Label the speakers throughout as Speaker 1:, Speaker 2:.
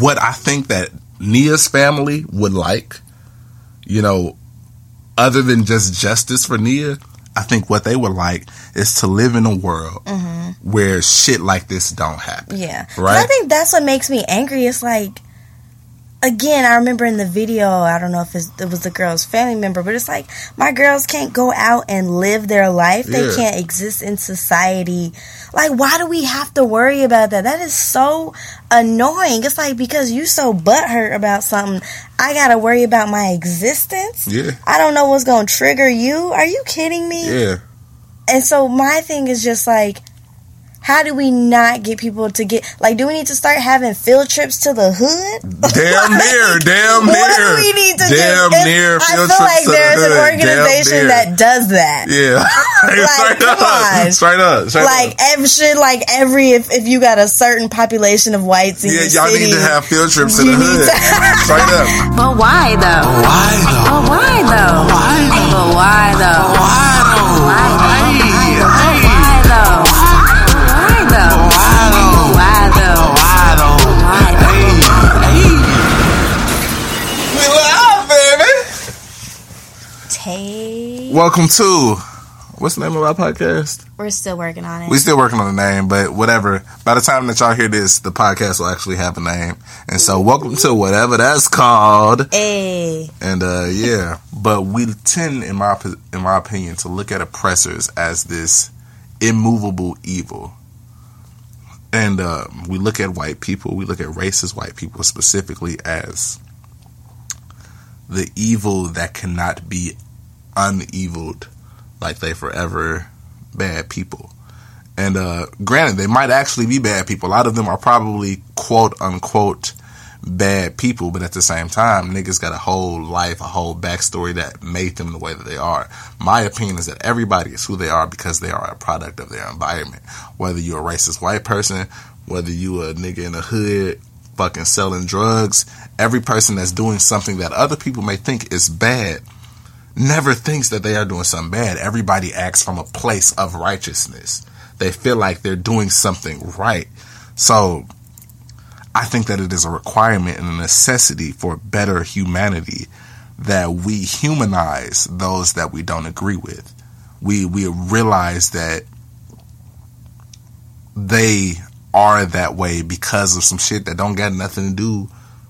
Speaker 1: what I think that Nia's family would like, you know, other than just justice for Nia, I think what they would like is to live in a world
Speaker 2: Mm-hmm.
Speaker 1: where shit like this don't happen.
Speaker 2: Yeah,
Speaker 1: Right.
Speaker 2: I think that's what makes me angry. It's like, again, I remember in the video, I don't know if it was the girl's family member, but it's like, my girls can't go out and live their life. They can't exist in society. Like, why do we have to worry about that? That is so annoying. It's like, because you so butthurt about something, I gotta worry about my existence.
Speaker 1: Yeah.
Speaker 2: I don't know what's gonna trigger you. Are you kidding me?
Speaker 1: Yeah.
Speaker 2: And so my thing is just like, how do we not get people to get like? Do we need to start having field trips to the hood?
Speaker 1: Damn near, damn near.
Speaker 2: What do we need to
Speaker 1: damn
Speaker 2: do?
Speaker 1: Near
Speaker 2: I feel
Speaker 1: trips
Speaker 2: like there's an organization that does that.
Speaker 1: Yeah. straight
Speaker 2: come
Speaker 1: up.
Speaker 2: on.
Speaker 1: Straight up. Straight
Speaker 2: Like
Speaker 1: up.
Speaker 2: every shit, like every if, if you got a certain population of whites in
Speaker 1: Yeah,
Speaker 2: your
Speaker 1: y'all
Speaker 2: city,
Speaker 1: need to have field trips to the hood.
Speaker 2: to-
Speaker 1: Straight up.
Speaker 3: But why though?
Speaker 1: Why though?
Speaker 3: But why though?
Speaker 1: Why though?
Speaker 3: But why though?
Speaker 1: Why though?
Speaker 3: Why though?
Speaker 1: Hey,
Speaker 3: But
Speaker 1: hey.
Speaker 3: Why though?
Speaker 2: Tay.
Speaker 1: Welcome to what's the name of our podcast?
Speaker 2: We're still working on it.
Speaker 1: We're still working on the name, but whatever. By the time that y'all hear this, the podcast will actually have a name. And so welcome to whatever that's called.
Speaker 2: hey,
Speaker 1: And uh yeah, but we tend in my in my opinion to look at oppressors as this immovable evil. And uh, we look at white people, we look at racist white people specifically as the evil that cannot be uneviled like they forever bad people. And uh granted they might actually be bad people. A lot of them are probably quote unquote bad people, but at the same time, niggas got a whole life, a whole backstory that made them the way that they are. My opinion is that everybody is who they are because they are a product of their environment. Whether you're a racist white person, whether you a nigga in the hood, fucking selling drugs, every person that's doing something that other people may think is bad never thinks that they are doing something bad. Everybody acts from a place of righteousness. They feel like they're doing something right. So I think that it is a requirement and a necessity for better humanity that we humanize those that we don't agree with. We we realize that they are that way because of some shit that don't got nothing to do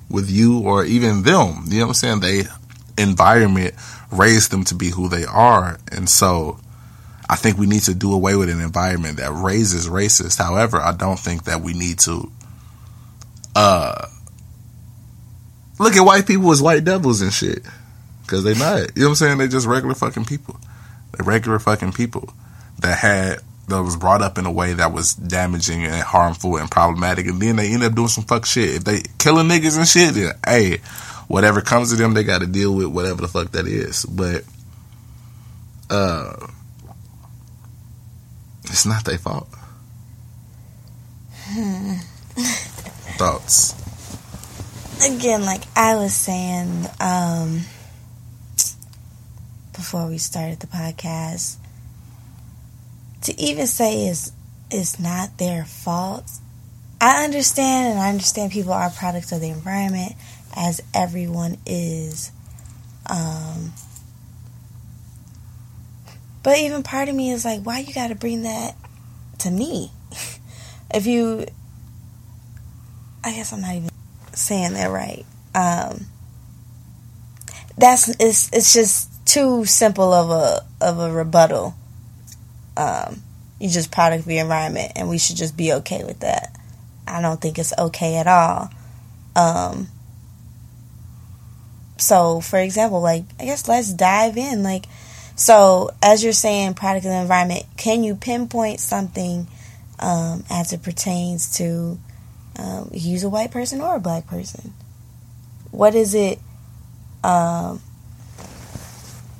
Speaker 1: with you or even them. You know what I'm saying? They environment raised them to be who they are. And so I think we need to do away with an environment that raises racists. However, I don't think that we need to uh look at white people as white devils and shit. Cause they not. You know what I'm saying? They just regular fucking people. They're regular fucking people that had that was brought up in a way that was damaging and harmful and problematic and then they end up doing some fuck shit. If they killing niggas and shit, then hey, whatever comes to them they gotta deal with whatever the fuck that is. But uh it's not their fault. Thoughts.
Speaker 2: again, like I was saying um, before we started the podcast, to even say is it's not their fault. I understand, and I understand people are products of the environment, as everyone is. Um, but even part of me is like, why you got to bring that to me? if you, I guess I'm not even saying that right. Um, that's it's it's just too simple of a of a rebuttal. Um, you just product of the environment, and we should just be okay with that. I don't think it's okay at all. Um, so, for example, like I guess let's dive in. Like, so as you're saying, product of the environment, can you pinpoint something um, as it pertains to um, use a white person or a black person? What is it um,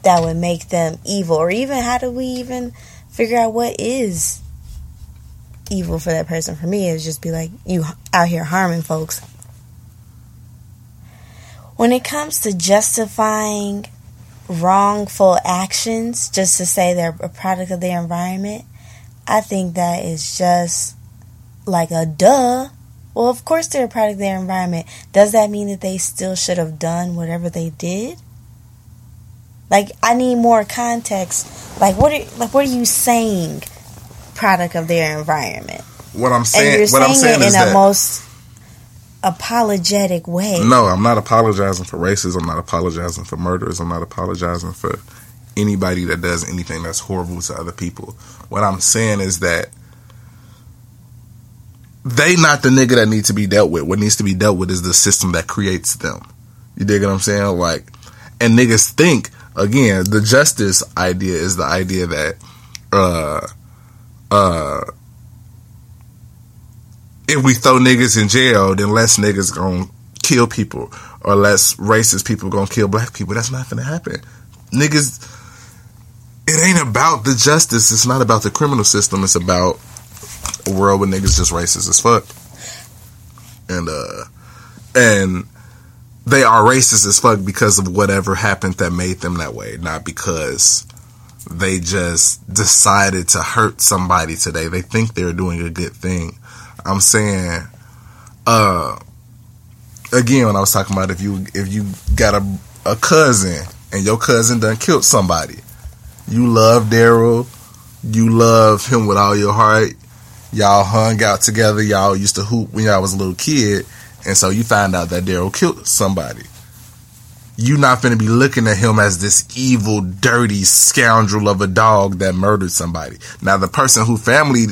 Speaker 2: that would make them evil, or even how do we even figure out what is evil for that person? For me, it's just be like you out here harming folks. When it comes to justifying wrongful actions just to say they're a product of their environment, I think that is just like a duh. Well, of course they're a product of their environment. Does that mean that they still should have done whatever they did? Like, I need more context. Like, what are like what are you saying? Product of their environment,
Speaker 1: What I'm
Speaker 2: and
Speaker 1: saying,
Speaker 2: you're
Speaker 1: what I'm
Speaker 2: saying
Speaker 1: saying
Speaker 2: it
Speaker 1: is
Speaker 2: in a
Speaker 1: that
Speaker 2: most apologetic way.
Speaker 1: no, I'm not apologizing for racism. I'm not apologizing for murders. I'm not apologizing for anybody that does anything that's horrible to other people. What I'm saying is that they not the nigga that need to be dealt with. What needs to be dealt with is the system that creates them. You dig what I'm saying? Like, and niggas think again, the justice idea is the idea that, uh, uh, if we throw niggas in jail, then less niggas gonna kill people or less racist people gonna kill black people. That's not gonna happen. Niggas, it ain't about the justice. It's not about the criminal system. It's about a world where niggas just racist as fuck. And, uh, and they are racist as fuck because of whatever happened that made them that way, not because they just decided to hurt somebody today. They think they're doing a good thing. I'm saying, uh, again, when I was talking about if you if you got a a cousin and your cousin done killed somebody, you love Daryl, you love him with all your heart. Y'all hung out together. Y'all used to hoop when y'all was a little kid, and so you find out that Daryl killed somebody. You not going to be looking at him as this evil, dirty scoundrel of a dog that murdered somebody. Now, the person who family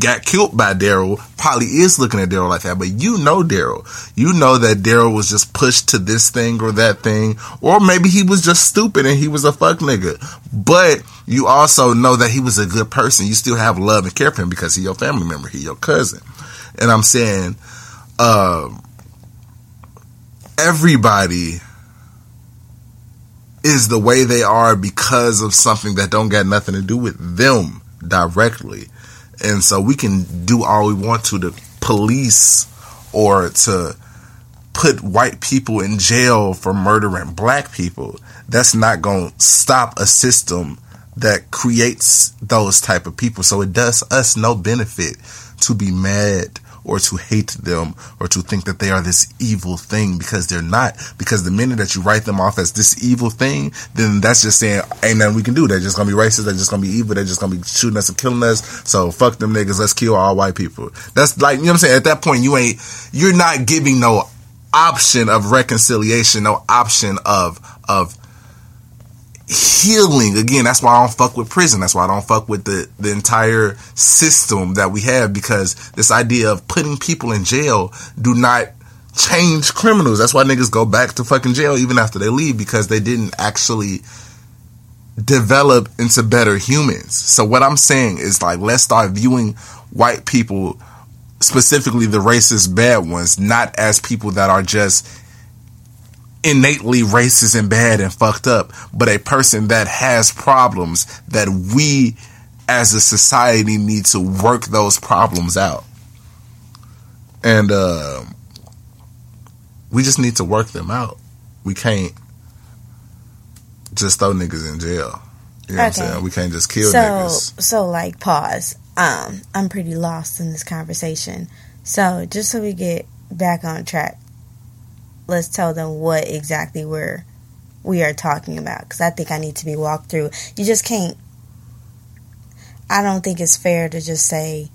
Speaker 1: got killed by Daryl probably is looking at Daryl like that, but you know Daryl. You know that Daryl was just pushed to this thing or that thing, or maybe he was just stupid and he was a fuck nigga. But you also know that he was a good person. You still have love and care for him because he's your family member, he your cousin. And I'm saying, um, everybody is the way they are because of something that don't got nothing to do with them directly. And so we can do all we want to to police or to put white people in jail for murdering black people. That's not going to stop a system that creates those type of people. So it does us no benefit to be mad or to hate them or to think that they are this evil thing because they're not. Because the minute that you write them off as this evil thing, then that's just saying ain't nothing we can do. They're just gonna be racist. They're just gonna be evil. They're just gonna be shooting us and killing us. So fuck them niggas. Let's kill all white people. That's like you know what I'm saying. At that point, you ain't you're not giving no option of reconciliation, no option of of healing. Again that's why i don't fuck with prison. That's why i don't fuck with the the entire system that we have because this idea of putting people in jail do not change criminals. That's why niggas go back to fucking jail even after they leave because they didn't actually develop into better humans. So what i'm saying is like let's start viewing white people specifically the racist bad ones not as people that are just innately racist and bad and fucked up, but a person that has problems that we as a society need to work those problems out. And uh, we just need to work them out. We can't just throw niggas in jail. You know what I'm
Speaker 2: Okay.
Speaker 1: saying? We can't just kill
Speaker 2: so
Speaker 1: niggas.
Speaker 2: so like pause um i'm pretty lost in this conversation so just so we get back on track let's tell them what exactly we're we are talking about because i think i need to be walked through. You just can't i don't think it's fair to just say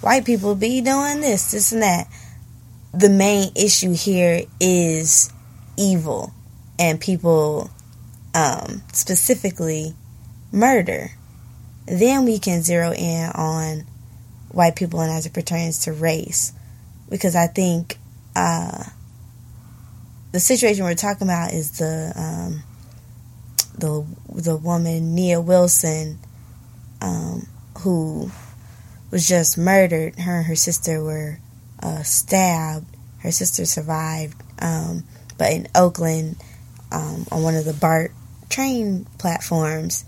Speaker 2: white people be doing this this and that. The main issue here is evil and people um specifically murder. Then we can zero in on white people and as it pertains to race because i think uh, the situation we're talking about is the um, the the woman Nia Wilson um, who was just murdered. Her and her sister were uh, stabbed. Her sister survived um, but in Oakland um, on one of the BART train platforms.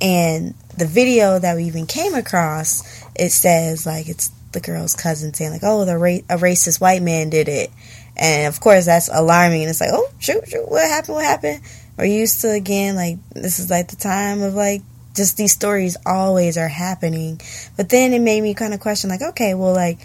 Speaker 2: And the video that we even came across, it says like it's the girl's cousin saying like, "Oh, the ra- a racist white man did it," and of course that's alarming. And it's like, "Oh, shoot, shoot, what happened? What happened?" We're used to again like this is like the time of like just these stories always are happening. But then it made me kind of question like, okay, well, like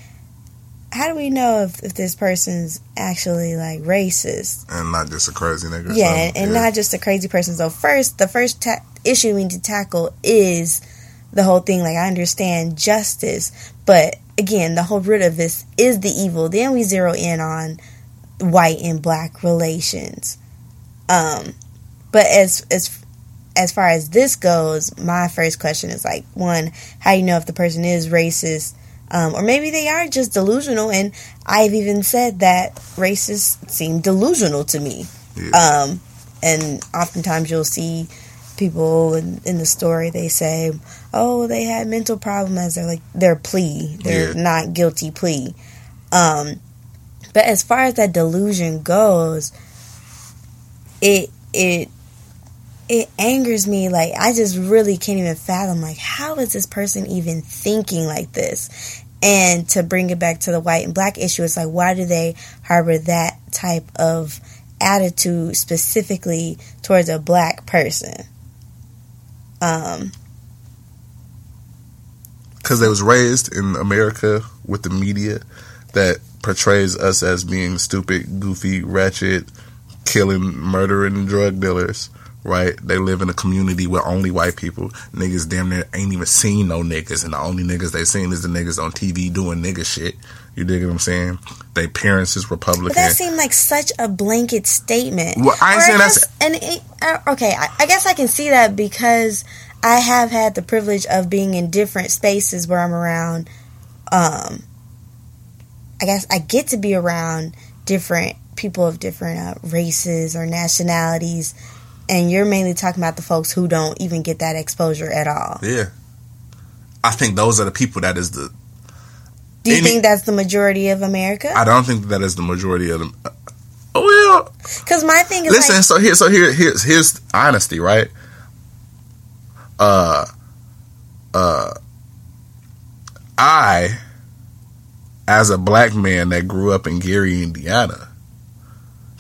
Speaker 2: how do we know if, if this person's actually like racist?
Speaker 1: and not just a crazy nigga.
Speaker 2: Yeah,
Speaker 1: something.
Speaker 2: and not just a crazy person. So first, the first ta- issue we need to tackle is the whole thing. Like I understand justice, but again, the whole root of this is the evil. Then we zero in on white and black relations. Um, but as as as far as this goes, my first question is like one, how you know if the person is racist, um, or maybe they are just delusional. And I've even said that racists seem delusional to me.
Speaker 1: Yeah.
Speaker 2: Um, and oftentimes you'll see people in, in the story they say, "Oh, they had mental problems." They're like their plea, their
Speaker 1: Yeah.
Speaker 2: not guilty plea. Um, but as far as that delusion goes, it it it angers me. Like I just really can't even fathom. Like how is this person even thinking like this? And to bring it back to the white and black issue, it's like why do they harbor that type of attitude specifically towards a black person? Um,
Speaker 1: because they was raised in America with the media that portrays us as being stupid, goofy, ratchet, killing, murdering drug dealers. Right? They live in a community with only white people. Niggas damn near ain't even seen no niggas, and the only niggas they seen is the niggas on TV doing nigga shit. You dig what I'm saying? Their parents is
Speaker 2: Republicans.
Speaker 1: but
Speaker 2: that seemed like such a blanket statement.
Speaker 1: Well, I ain't
Speaker 2: Or
Speaker 1: saying that's-
Speaker 2: guess- and it, uh, okay. I, I guess I can see that because I have had the privilege of being in different spaces where I'm around. Um, I guess I get to be around different people of different uh, races or nationalities, and you're mainly talking about the folks who don't even get that exposure at all.
Speaker 1: yeah. I think those are the people that is the
Speaker 2: Do you
Speaker 1: Any-
Speaker 2: think that's the majority of America?
Speaker 1: I don't think that is the majority of them. Oh well,
Speaker 2: Because my thing is
Speaker 1: listen.
Speaker 2: like,
Speaker 1: so here, so here, here's here's honesty, right? Uh, uh, I, as a black man that grew up in Gary, Indiana,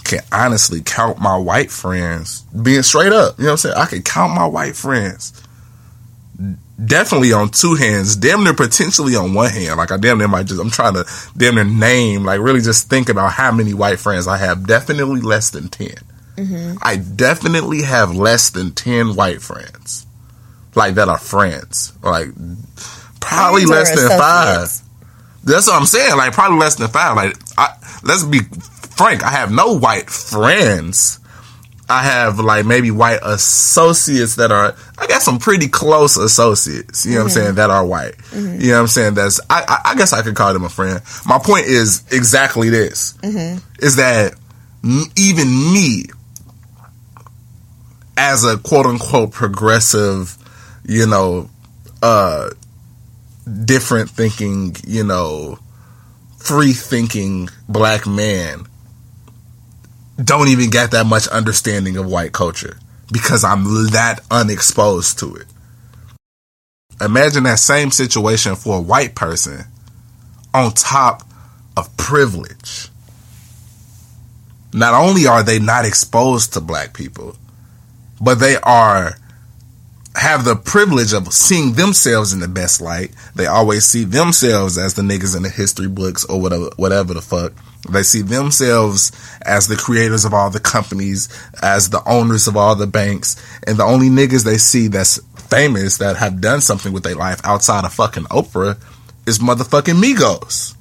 Speaker 1: can honestly count my white friends. Being straight up, you know what I'm saying? I can count my white friends. Definitely on two hands, damn near potentially on one hand. Like I damn near might just I'm trying to damn near name, like really just think about how many white friends I have. Definitely less than 10 mm-hmm. I definitely have less than ten white friends, like that are friends, like probably less than five. That's what I'm saying. Like probably less than five. Like I, let's be frank. I have no white friends. I have like maybe white associates that are. I got some pretty close associates. You know what I'm mm-hmm. saying? That are white. Mm-hmm. You know what I'm saying? That's. I, I, I guess I could call them a friend. My point is exactly this: mm-hmm. is that even me, as a quote unquote progressive, you know, uh, different thinking, you know, free thinking black man don't even get that much understanding of white culture because I'm that unexposed to it. Imagine that same situation for a white person on top of privilege. Not only are they not exposed to black people, but they are have the privilege of seeing themselves in the best light. They always see themselves as the niggas in the history books or whatever, whatever the fuck. They see themselves as the creators of all the companies, as the owners of all the banks, and the only niggas they see that's famous that have done something with their life outside of fucking Oprah is motherfucking Migos.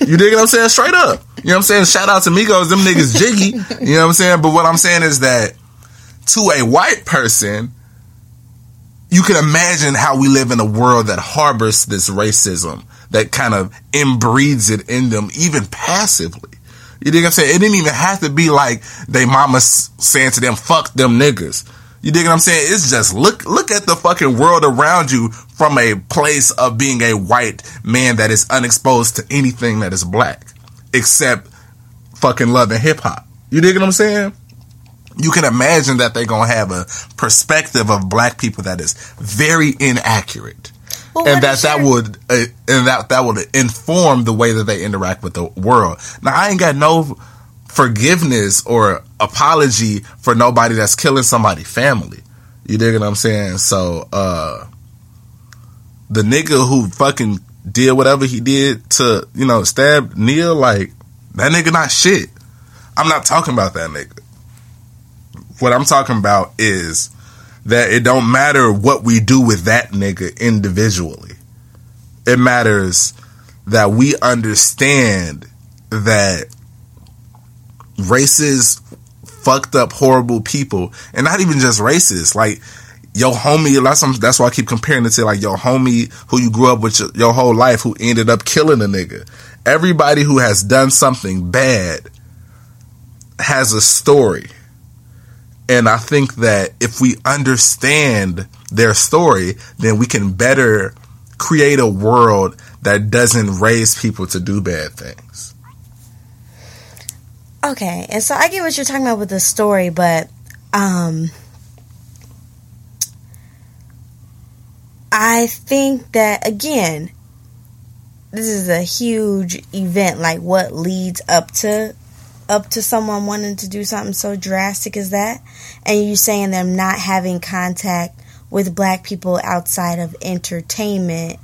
Speaker 1: You dig what I'm saying? Straight up. You know what I'm saying? Shout out to Migos, them niggas jiggy. You know what I'm saying? But what I'm saying is that to a white person, you can imagine how we live in a world that harbors this racism, that kind of inbreeds it in them, even passively. You dig what I'm saying? It didn't even have to be like they mama saying to them, fuck them niggas. You dig what I'm saying? It's just look, look at the fucking world around you from a place of being a white man that is unexposed to anything that is black, except fucking love and hip hop. You dig what I'm saying? You can imagine that they're gonna have a perspective of black people that is very inaccurate,
Speaker 2: Well,
Speaker 1: and that that would uh, and that that would inform the way that they interact with the world. Now, I ain't got no forgiveness or apology for nobody that's killing somebody family. You dig what I'm saying? So, uh, the nigga who fucking did whatever he did to, you know, stab Nia, like, that nigga not shit. I'm not talking about that nigga. What I'm talking about is that it don't matter what we do with that nigga individually. It matters that we understand that racist, fucked up, horrible people, and not even just racist, like your homie, that's, that's why I keep comparing it to like your homie who you grew up with your, your whole life who ended up killing a nigga. Everybody who has done something bad has a story. And I think that if we understand their story, then we can better create a world that doesn't raise people to do bad things.
Speaker 2: Okay, and so I get what you're talking about with the story, but um I think that again, this is a huge event. Like what leads up to up to someone wanting to do something so drastic as that, and you saying them not having contact with black people outside of entertainment.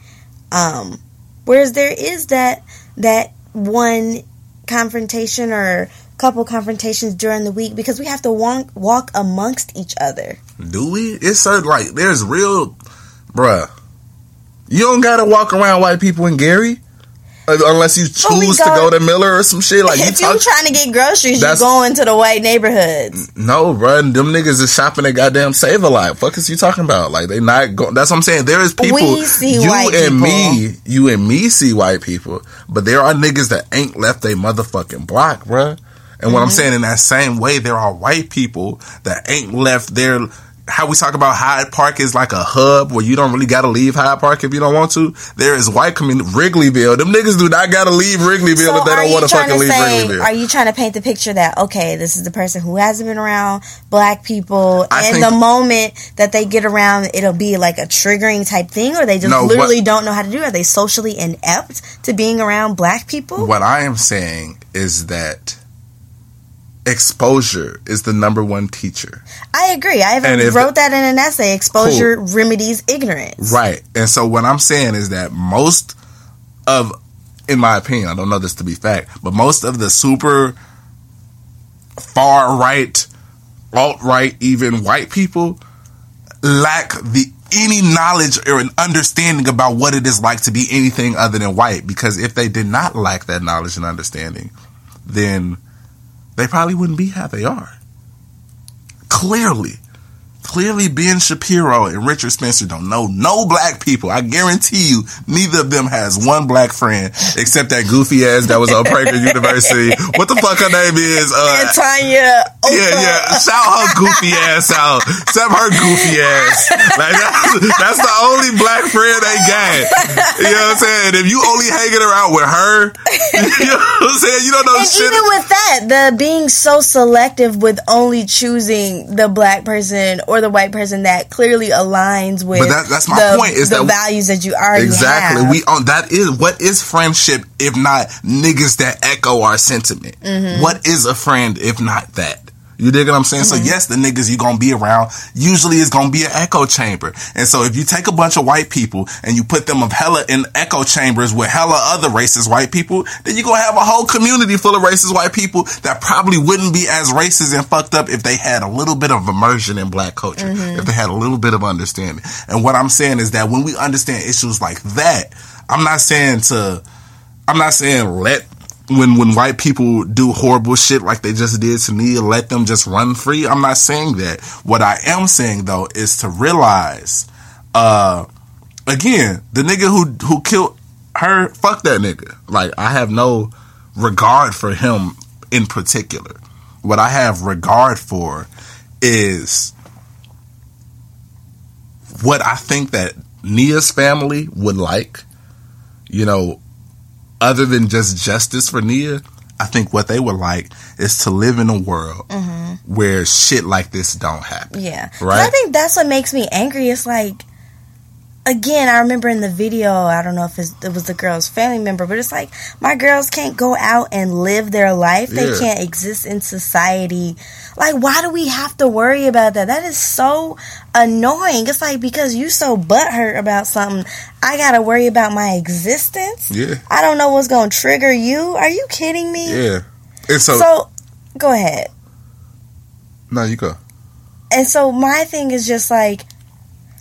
Speaker 2: Um, whereas there is that that one confrontation or couple confrontations during the week because we have to walk walk amongst each other.
Speaker 1: Do we? It's certain like there's real bruh. You don't gotta walk around white people in Gary. Unless you choose to
Speaker 2: go-
Speaker 1: to Miller or some shit like you
Speaker 2: if you're trying to get groceries, you
Speaker 1: That's-
Speaker 2: go into the white neighborhoods.
Speaker 1: No, bro, them niggas is shopping at goddamn Save a Lot. Fuck is you talking about? Like they not going. That's what I'm saying. There is people.
Speaker 2: We see
Speaker 1: you
Speaker 2: white
Speaker 1: and
Speaker 2: people.
Speaker 1: me, you and me see white people, but there are niggas that ain't left a motherfucking block, bruh. And what I'm
Speaker 2: Mm-hmm.
Speaker 1: saying in that same way, there are white people that ain't left their. How we talk about Hyde Park is like a hub where you don't really gotta leave Hyde Park if you don't want to. There is white community Wrigleyville. Them niggas do not gotta leave Wrigleyville
Speaker 2: So
Speaker 1: if they don't want to
Speaker 2: trying
Speaker 1: fucking
Speaker 2: to
Speaker 1: leave
Speaker 2: say?
Speaker 1: Wrigleyville.
Speaker 2: Are you trying to paint the picture that okay, this is the person who hasn't been around black people,
Speaker 1: I
Speaker 2: and the moment that they get around, it'll be like a triggering type thing, or they just
Speaker 1: No, what-
Speaker 2: literally don't know how to do? it? Are they socially inept to being around black people?
Speaker 1: What I am saying is that exposure is the number one teacher.
Speaker 2: I agree. I even wrote that in an essay. Exposure remedies ignorance.
Speaker 1: Right. And so what I'm saying is that most of in my opinion, I don't know this to be fact, but most of the super far right, alt right, even white people lack the any knowledge or an understanding about what it is like to be anything other than white. Because if they did not lack that knowledge and understanding, then they probably wouldn't be how they are. Clearly. Clearly, Ben Shapiro and Richard Spencer don't know no black people. I guarantee you, neither of them has one black friend except that goofy ass that was on Prager University. What the fuck her name is? Uh,
Speaker 2: Tanya,
Speaker 1: yeah, yeah. Shout her goofy ass out. Except her goofy ass. Like that's, that's the only black friend they got. You know what I'm saying? If you only hanging around with her, you know what I'm saying? You don't know
Speaker 2: And
Speaker 1: shit.
Speaker 2: even with that, the being so selective with only choosing the black person or the white person that clearly aligns with
Speaker 1: But that- that's my
Speaker 2: the,
Speaker 1: point, is
Speaker 2: the
Speaker 1: that-
Speaker 2: values that you already
Speaker 1: Exactly.
Speaker 2: have.
Speaker 1: We on that is what is friendship if not niggas that echo our sentiment.
Speaker 2: Mm-hmm.
Speaker 1: What is a friend if not that? You dig what I'm saying?
Speaker 2: Mm-hmm.
Speaker 1: So yes, the niggas you gonna be around usually is gonna be an echo chamber. And so if you take a bunch of white people and you put them of hella in echo chambers with hella other racist white people, then you're gonna have a whole community full of racist white people that probably wouldn't be as racist and fucked up if they had a little bit of immersion in black culture, if they had a little bit of understanding. And what I'm saying is that when we understand issues like that, I'm not saying to I'm not saying let when when white people do horrible shit like they just did to me, let them just run free. I'm not saying that. What I am saying though is to realize, uh, again, the nigga who who killed her, fuck that nigga. Like I have no regard for him in particular. What I have regard for is what I think that Nia's family would like. You know, other than just justice for Nia, I think what they would like is to live in a world mm-hmm. where shit like this don't happen.
Speaker 2: Yeah,
Speaker 1: Right.
Speaker 2: I think that's what makes me angry. It's like again, I remember in the video, I don't know if it was the girl's family member, but it's like my girls can't go out and live their life. They can't exist in society. Like, why do we have to worry about that? That is so annoying. It's like because you so butthurt about something, I gotta worry about my existence.
Speaker 1: Yeah.
Speaker 2: I don't know what's gonna trigger you. Are you kidding me?
Speaker 1: Yeah. And so,
Speaker 2: So, go ahead.
Speaker 1: no, you go.
Speaker 2: And so my thing is just like,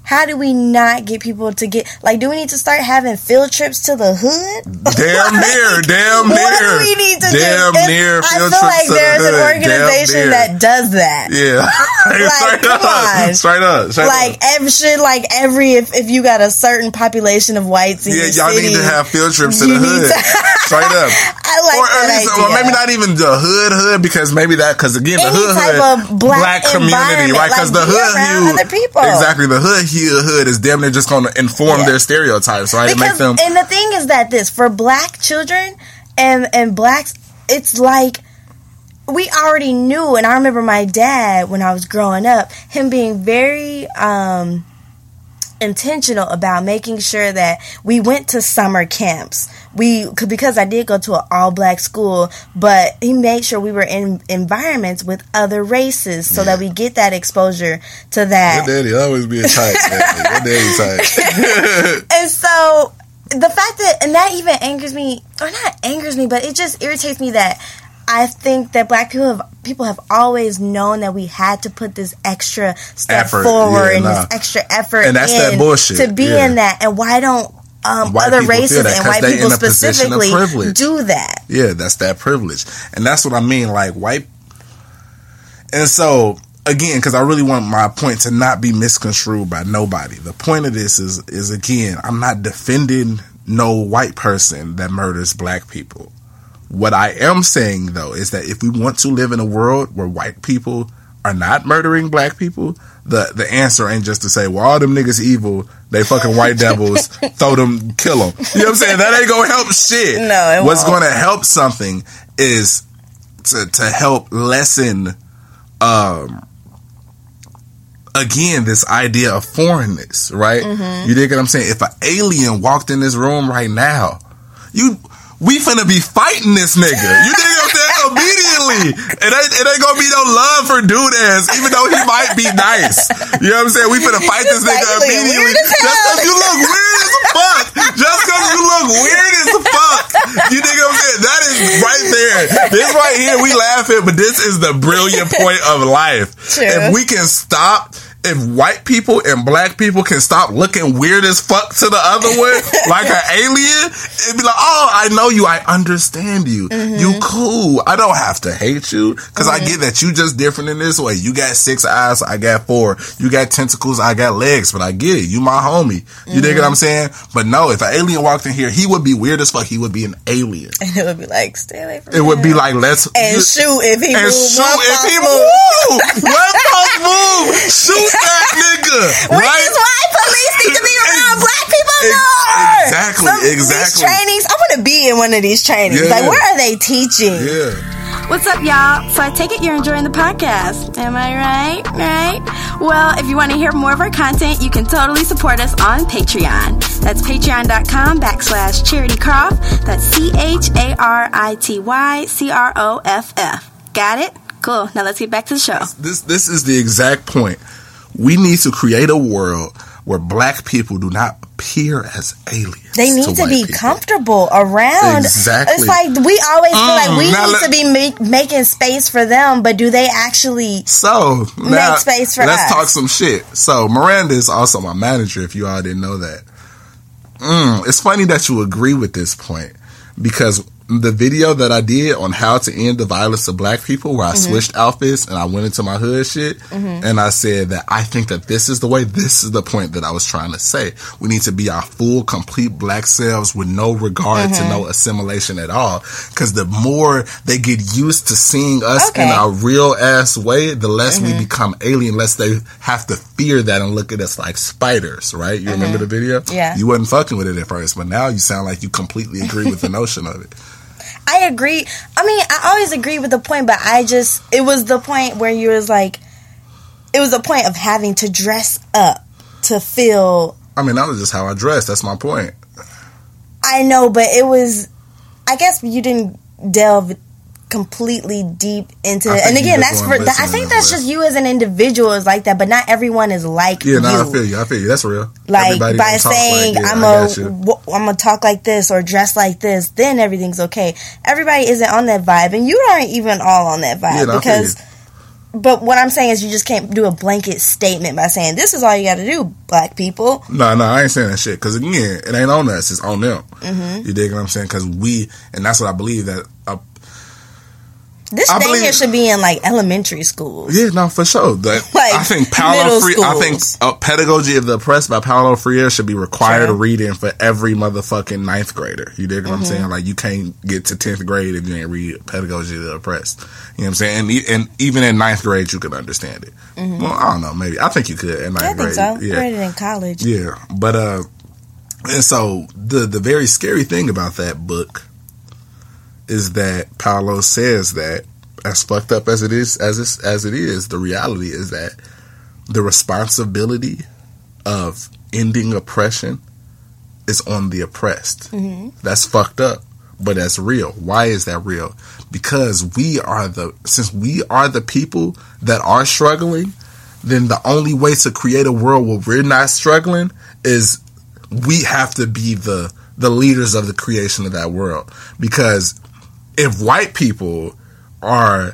Speaker 2: how do we not get people to get like? Do we need to start having field trips to the hood?
Speaker 1: Damn near, damn near.
Speaker 2: What do we need to
Speaker 1: damn
Speaker 2: do?
Speaker 1: Near
Speaker 2: I
Speaker 1: field
Speaker 2: feel
Speaker 1: trips
Speaker 2: like
Speaker 1: to the
Speaker 2: there's an organization that does that.
Speaker 1: Yeah.
Speaker 2: Like,
Speaker 1: straight
Speaker 2: come
Speaker 1: up.
Speaker 2: on.
Speaker 1: Straight up. Straight
Speaker 2: Like
Speaker 1: up.
Speaker 2: every should like every if, if you got a certain population of whites in
Speaker 1: Yeah,
Speaker 2: your
Speaker 1: y'all
Speaker 2: city,
Speaker 1: need to have field trips to the hood.
Speaker 2: to-
Speaker 1: Straight up.
Speaker 2: I like
Speaker 1: or, at least, or maybe not even the hood hood because maybe that because again the
Speaker 2: Any
Speaker 1: hood
Speaker 2: type
Speaker 1: hood
Speaker 2: of black
Speaker 1: community right because
Speaker 2: like,
Speaker 1: the hood hue
Speaker 2: other people.
Speaker 1: exactly the hood hue hood is damn near just going to inform
Speaker 2: Yeah.
Speaker 1: their stereotypes right and make them
Speaker 2: and the thing is that this for black children and and blacks it's like we already knew and i remember my dad when i was growing up him being very um intentional about making sure that we went to summer camps we because i did go to an all black school but he made sure we were in environments with other races so that we get that exposure to that
Speaker 1: your daddy always being tight man. your daddy tight
Speaker 2: and so the fact that and that even angers me or not angers me but it just irritates me that I think that black people have people have always known that we had to put this extra step
Speaker 1: Effort,
Speaker 2: forward
Speaker 1: yeah,
Speaker 2: and
Speaker 1: nah.
Speaker 2: this extra effort
Speaker 1: And that's that bullshit,
Speaker 2: to be
Speaker 1: yeah.
Speaker 2: in that and why don't um,
Speaker 1: White
Speaker 2: other races
Speaker 1: that
Speaker 2: and white people
Speaker 1: in a position of
Speaker 2: specifically do that
Speaker 1: Yeah, that's that privilege. And that's what I mean, like white. And so, again, because I really want my point to not be misconstrued by nobody. The point of this is, is again, I'm not defending no white person that murders black people. What I am saying, though, is that if we want to live in a world where white people are not murdering black people, the, the answer ain't just to say, well, all them niggas evil, they fucking white devils, throw them, kill them. You know what I'm saying? That ain't gonna help shit.
Speaker 2: No, it
Speaker 1: What's
Speaker 2: won't.
Speaker 1: gonna help something is to, to help lessen, um, again, this idea of foreignness, right?
Speaker 2: Mm-hmm.
Speaker 1: You dig what I'm saying? If an alien walked in this room right now, you we finna be fighting this nigga. You dig what I'm saying? Immediately. It ain't, it ain't gonna be no love for dude ass, even though he might be nice. You know what I'm saying? We finna fight this nigga immediately. Just cause you look weird as fuck. Just cause you look weird as fuck. You dig what I'm saying? That is right there. This right here, we laughing, but this is the brilliant point of life.
Speaker 2: True.
Speaker 1: If we can stop if white people and black people can stop looking weird as fuck to the other one, like an alien, it'd be like, oh, I know you, I understand you,
Speaker 2: Mm-hmm.
Speaker 1: you cool. I don't have to hate you because I get that you just different in this way. You got six eyes, I got four. You got tentacles, I got legs, but I get it. You my homie. You dig what I'm saying? But no, if an alien walked in here, he would be weird as fuck. He would be an alien.
Speaker 2: and it would be like stay away from
Speaker 1: It would be like let's
Speaker 2: and
Speaker 1: you-
Speaker 2: shoot if he
Speaker 1: and
Speaker 2: moves
Speaker 1: shoot if he
Speaker 2: move.
Speaker 1: move. False move. Shoot that nigga.
Speaker 2: Which
Speaker 1: right?
Speaker 2: is why police need to be around
Speaker 1: Ex-
Speaker 2: black people
Speaker 1: ex-
Speaker 2: more.
Speaker 1: exactly,
Speaker 2: Some- These trainings, I want to be in one of these trainings.
Speaker 1: Yeah.
Speaker 2: Like, where are they teaching?
Speaker 1: Yeah.
Speaker 3: What's up, y'all? So I take it you're enjoying the podcast. Am I right? Right? Well, if you want to hear more of our content, you can totally support us on Patreon. That's patreon.com backslash charity croft. That's C H A R I T Y C R O F F. Got it? Cool. Now let's get back to the show.
Speaker 1: This this is the exact point. We need to create a world where black people do not appear as aliens.
Speaker 2: They need to
Speaker 1: white
Speaker 2: be
Speaker 1: people.
Speaker 2: comfortable around.
Speaker 1: Exactly.
Speaker 2: It's like we always feel
Speaker 1: Mm,
Speaker 2: like we need
Speaker 1: let-
Speaker 2: to be make, making space for them, but do they actually?
Speaker 1: So now
Speaker 2: space for them?
Speaker 1: let's
Speaker 2: us.
Speaker 1: talk some shit. So Miranda is also my manager. If you all didn't know that, mm, it's funny that you agree with this point because the video that I did on how to end the violence of black people, where I
Speaker 2: Mm-hmm.
Speaker 1: switched outfits and I went into my hood shit, and I said that I think that this is the way. This is the point that I was trying to say. We need to be our full, complete black selves with no regard
Speaker 2: Mm-hmm.
Speaker 1: to no assimilation at all. Because the more they get used to seeing us in our real ass way, the less we become alien, less they have to fear that and look at us like spiders, right? You remember the video?
Speaker 2: Yeah.
Speaker 1: You wasn't fucking with it at first, but now you sound like you completely agree with the notion of it.
Speaker 2: I agree. I mean, I always agree with the point, but I just it was the point where you was like, it was the point of having to dress up to feel
Speaker 1: I mean, that was just how I dressed. That's my point.
Speaker 2: I know, but it was. I guess you didn't delve completely deep into it. And again, that's for.
Speaker 1: weren't
Speaker 2: I think that's just you as an individual is like that, but not everyone is like you.
Speaker 1: Yeah, no, I feel you. I feel you. That's real.
Speaker 2: like
Speaker 1: Everybody
Speaker 2: by saying
Speaker 1: like, yeah,
Speaker 2: I'm a
Speaker 1: got you.
Speaker 2: w- I'm gonna talk like this or dress like this, then everything's okay. Everybody isn't on that vibe, and you aren't even all on that vibe
Speaker 1: Yeah, no, I feel
Speaker 2: because. But what I'm saying is, you just can't do a blanket statement by saying this is all you got to do, black people.
Speaker 1: No, no, I ain't saying that shit. Because again, it ain't on us; it's on them.
Speaker 2: Mm-hmm.
Speaker 1: You dig what I'm saying? Because we, and that's what I believe that.
Speaker 2: This
Speaker 1: I
Speaker 2: thing
Speaker 1: believe-
Speaker 2: here should be in like elementary schools.
Speaker 1: yeah, no, for sure. That
Speaker 2: Like,
Speaker 1: I think Paulo
Speaker 2: middle
Speaker 1: Freire. I think uh, Pedagogy of the Oppressed by Paulo Freire should be required
Speaker 2: Sure.
Speaker 1: reading for every motherfucking ninth grader. You dig what
Speaker 2: Mm-hmm.
Speaker 1: I'm saying? Like you can't get to tenth grade if you ain't read Pedagogy of the Oppressed. You know what I'm saying? And, and even in ninth grade, you can understand it. Well, I don't know. Maybe I think you could in ninth
Speaker 2: Mm-hmm. I think
Speaker 1: grade.
Speaker 2: so.
Speaker 1: Yeah.
Speaker 2: Read it in college.
Speaker 1: Yeah, but uh, and so the the very scary thing about that book is that Paulo says that as fucked up as it is as it, as it is, the reality is that the responsibility of ending oppression is on the oppressed. Mm-hmm. That's fucked up, but that's real. Why is that real? Because we are the since we are the people that are struggling, then the only way to create a world where we're not struggling is we have to be the the leaders of the creation of that world. Because if white people are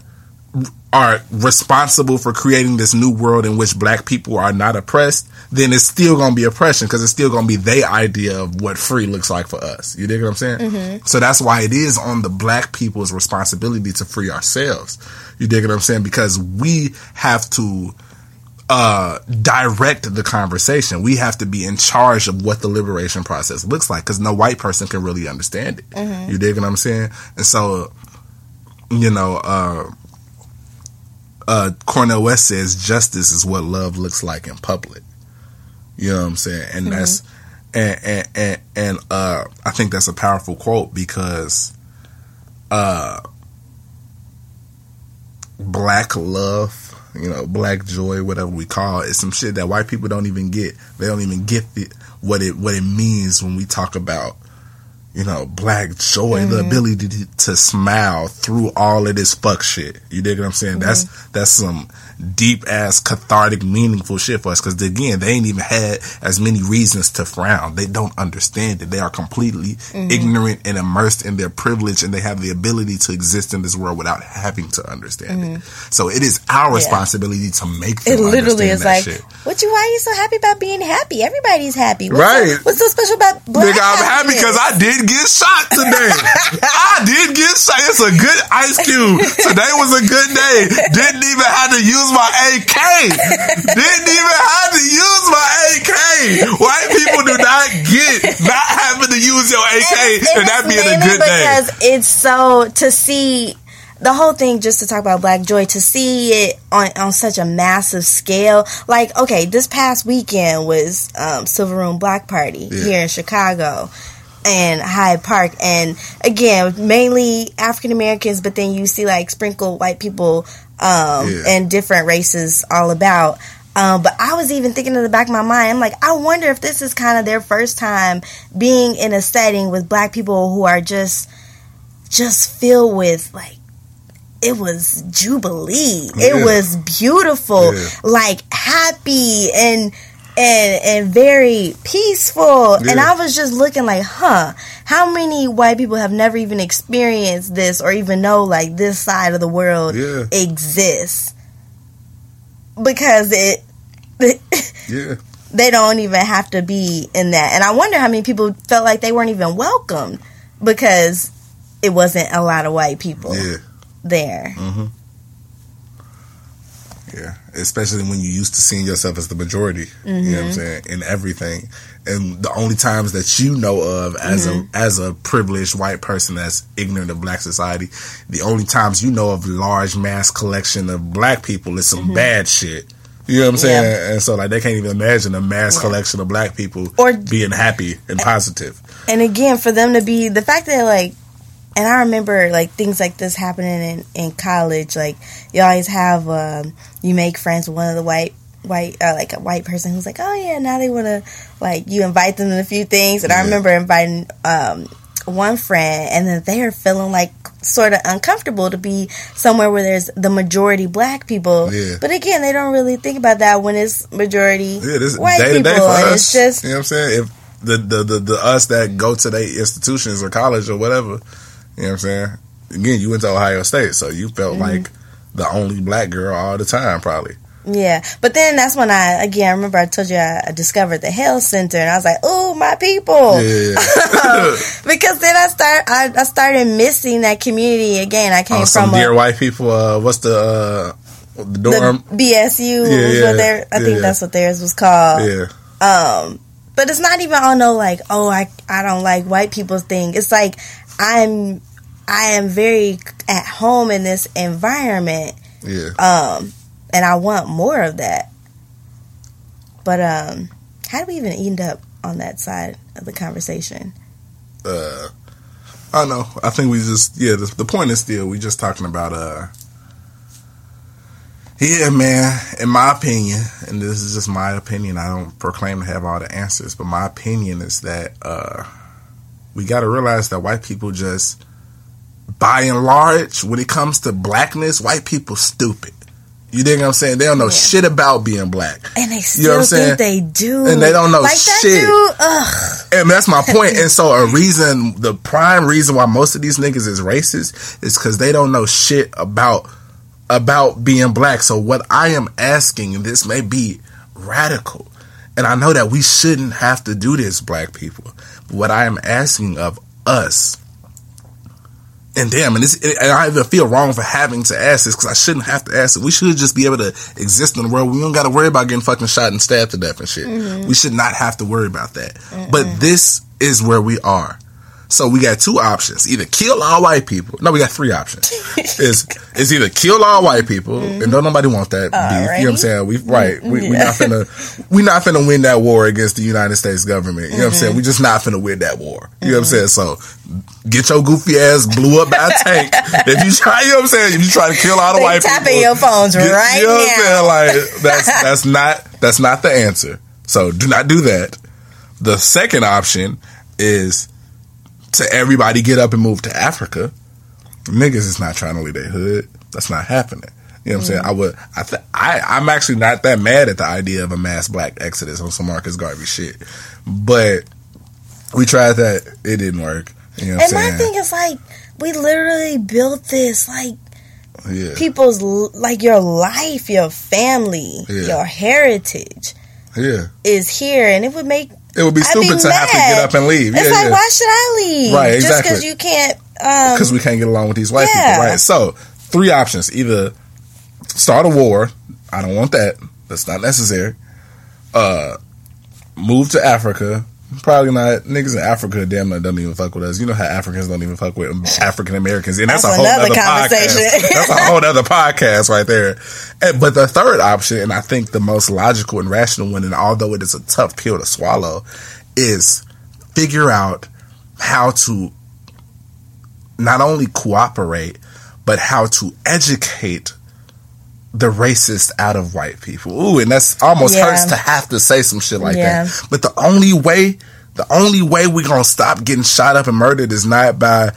Speaker 1: are responsible for creating this new world in which black people are not oppressed, then it's still going to be oppression because it's still going to be their idea of what free looks like for us. You dig what I'm saying? Mm-hmm. So that's why it is on the black people's responsibility to free ourselves. You dig what I'm saying? Because we have to uh, direct the conversation. We have to be in charge of what the liberation process looks like because no white person can really understand it. You dig what I'm saying? And so, you know, uh, uh, Cornel West says justice is what love looks like in public. You know what I'm saying? And that's and and and, and uh, I think that's a powerful quote because uh, black love, you know, black joy, whatever we call it. it, is some shit that white people don't even get. They don't even get the, what it what it means when we talk about you know, black joy, the mm-hmm. ability to, to smile through all of this fuck shit. You dig what I'm saying? That's mm-hmm. that's some deep ass cathartic, meaningful shit for us. Because again, they ain't even had as many reasons to frown. They don't understand it. They are completely mm-hmm. ignorant and immersed in their privilege, and they have the ability to exist in this world without having to understand it. Mm-hmm. So it is our responsibility to make them
Speaker 2: It literally is like,
Speaker 1: shit.
Speaker 2: what you? Why are you so happy about being happy? Everybody's happy, what's
Speaker 1: Right.
Speaker 2: So, what's so special about black?
Speaker 1: Nigga, I'm happy because I did get shot today. I did get shot. It's a good ice cube. Today was a good day. Didn't even have to use my AK. Didn't even have to use my AK. White people do not get not having to use your AK and, that being a good day.
Speaker 2: because it's so to see the whole thing just to talk about black joy to see it on on such a massive scale like okay this past weekend was um silver room block party
Speaker 1: Yeah.
Speaker 2: here in chicago and Hyde Park, and again, mainly African Americans, but then you see like sprinkled white people um,
Speaker 1: Yeah.
Speaker 2: and different races all about. Um, but I was even thinking in the back of my mind, I'm like, I wonder if this is kind of their first time being in a setting with black people who are just, just filled with like, it was jubilee.
Speaker 1: Yeah.
Speaker 2: It was beautiful,
Speaker 1: Yeah.
Speaker 2: like happy and and and very peaceful. And I was just looking like, huh, how many white people have never even experienced this or even know like this side of the world
Speaker 1: Yeah.
Speaker 2: exists? Because it
Speaker 1: Yeah.
Speaker 2: they don't even have to be in that. And I wonder how many people felt like they weren't even welcomed because it wasn't a lot of white people
Speaker 1: Yeah.
Speaker 2: there. Mm-hmm.
Speaker 1: Yeah, especially when you used to seeing yourself as the majority. You know what I'm mm-hmm. saying in everything, and the only times that you know of as a mm-hmm. as a privileged white person that's ignorant of black society, the only times you know of large mass collection of black people is some mm-hmm. bad shit. You know what I'm saying?
Speaker 2: Yeah.
Speaker 1: And so like they can't even imagine a mass collection of black people
Speaker 2: Or-
Speaker 1: being happy and positive.
Speaker 2: And again, for them to be the fact that like, and I remember like things like this happening in in college. Like you always have um, you make friends with one of the white white uh, like a white person who's like, oh yeah, now they want to like you invite them to a few things, and I remember inviting um, one friend, and then they are feeling like sort of uncomfortable to be somewhere where there's the majority black people.
Speaker 1: Yeah.
Speaker 2: But again, they don't really think about that when it's majority
Speaker 1: Yeah, this
Speaker 2: white
Speaker 1: day to
Speaker 2: people,
Speaker 1: day for us.
Speaker 2: it's just
Speaker 1: you know what I'm saying? If the, the, the, the us that go to their institutions or college or whatever, you know what I'm saying? Again, you went to Ohio State, so you felt
Speaker 2: Mm-hmm.
Speaker 1: like the only black girl all the time, probably.
Speaker 2: Yeah, but then that's when I again I remember I told you I, I discovered the Hale center and I was like, "Oh, my people!"
Speaker 1: Yeah.
Speaker 2: because then I start I, I started missing that community again. I came
Speaker 1: oh,
Speaker 2: from
Speaker 1: dear
Speaker 2: a,
Speaker 1: white people. Uh, what's the uh, the
Speaker 2: the? BSU.
Speaker 1: Yeah,
Speaker 2: was
Speaker 1: yeah,
Speaker 2: what their, I think
Speaker 1: yeah.
Speaker 2: that's what theirs was called.
Speaker 1: yeah,
Speaker 2: Um, but it's not even on no like, oh, I I don't like white people's thing. It's like I'm I am very at home in this environment.
Speaker 1: yeah.
Speaker 2: um, and I want more of that. But um, how do we even end up on that side of the conversation?
Speaker 1: uh, I don't know. I think we just yeah. The, the point is still we just talking about uh. Yeah, man. In my opinion, and this is just my opinion, I don't proclaim to have all the answers, but my opinion is that uh, we got to realize that white people just, by and large, when it comes to blackness, white people stupid. You dig what I'm saying? They don't know
Speaker 2: Yeah.
Speaker 1: shit about being black.
Speaker 2: And they
Speaker 1: You know what I'm saying?
Speaker 2: they do,
Speaker 1: And they don't know
Speaker 2: like that
Speaker 1: shit.
Speaker 2: dude. Ugh.
Speaker 1: And that's my point. And so a reason, the prime reason why most of these niggas is racist is because they don't know shit about about being black. So what I am asking, and this may be radical, and I know that we shouldn't have to do this, black people. But what I am asking of us, and damn, and, this, and I even feel wrong for having to ask this because I shouldn't have to ask it. We should just be able to exist in the world. We don't got to worry about getting fucking shot and stabbed to death and shit. Mm-hmm. We should not have to worry about that. But this is where we are. So we got two options: either kill all white people. No, we got three options. is it's either kill all white people, and mm-hmm. don't nobody want that beef. You know what I'm saying? We right. We, we not finna mm-hmm. we not finna win that war against the United States government. You know what I'm saying? Mm-hmm. We just not finna win that war. You know what I'm saying? So get your goofy ass blew up by a tank. if you try, you know what I'm saying? If you try to kill all the
Speaker 2: They
Speaker 1: white
Speaker 2: tapping
Speaker 1: people,
Speaker 2: your phones
Speaker 1: get-
Speaker 2: right
Speaker 1: you know what
Speaker 2: now.
Speaker 1: I'm saying? Like that's that's not that's not the answer. So do not do that. The second option is to everybody get up and move to Africa. Niggas is not trying to leave their hood. That's not happening. You know what I'm saying? I would. I. Th- I. I'm actually not that mad at the idea of a mass black exodus on some Marcus Garvey shit, but we tried that. It didn't work. You know what
Speaker 2: And
Speaker 1: I'm
Speaker 2: my thing is like, we literally built this like
Speaker 1: yeah.
Speaker 2: people's like your life, your family,
Speaker 1: Yeah.
Speaker 2: your heritage
Speaker 1: Yeah.
Speaker 2: is here, and it would make
Speaker 1: It would be
Speaker 2: I'd be
Speaker 1: stupid to have to get up and leave.
Speaker 2: It's
Speaker 1: yeah,
Speaker 2: like,
Speaker 1: yeah.
Speaker 2: why should I leave?
Speaker 1: Right, exactly.
Speaker 2: Just because you can't. Um,
Speaker 1: because we can't get along with these white
Speaker 2: Yeah.
Speaker 1: people, right? So, three options: either start a war. I don't want that. That's not necessary. Uh, move to Africa. Probably not. Niggas in Africa, damn, near don't even fuck with us. You know how Africans don't even fuck with African Americans, and that's,
Speaker 2: That's
Speaker 1: a whole other
Speaker 2: conversation.
Speaker 1: podcast. That's a whole other podcast right there. And, but the third option, and I think the most logical and rational one, and although it is a tough pill to swallow, is figure out how to not only cooperate, but how to educate the racist out of white people. Ooh, and that's almost
Speaker 2: Yeah.
Speaker 1: hurts to have to say some shit like
Speaker 2: Yeah.
Speaker 1: that. But the only way, the only way we gonna stop getting shot up and murdered is not by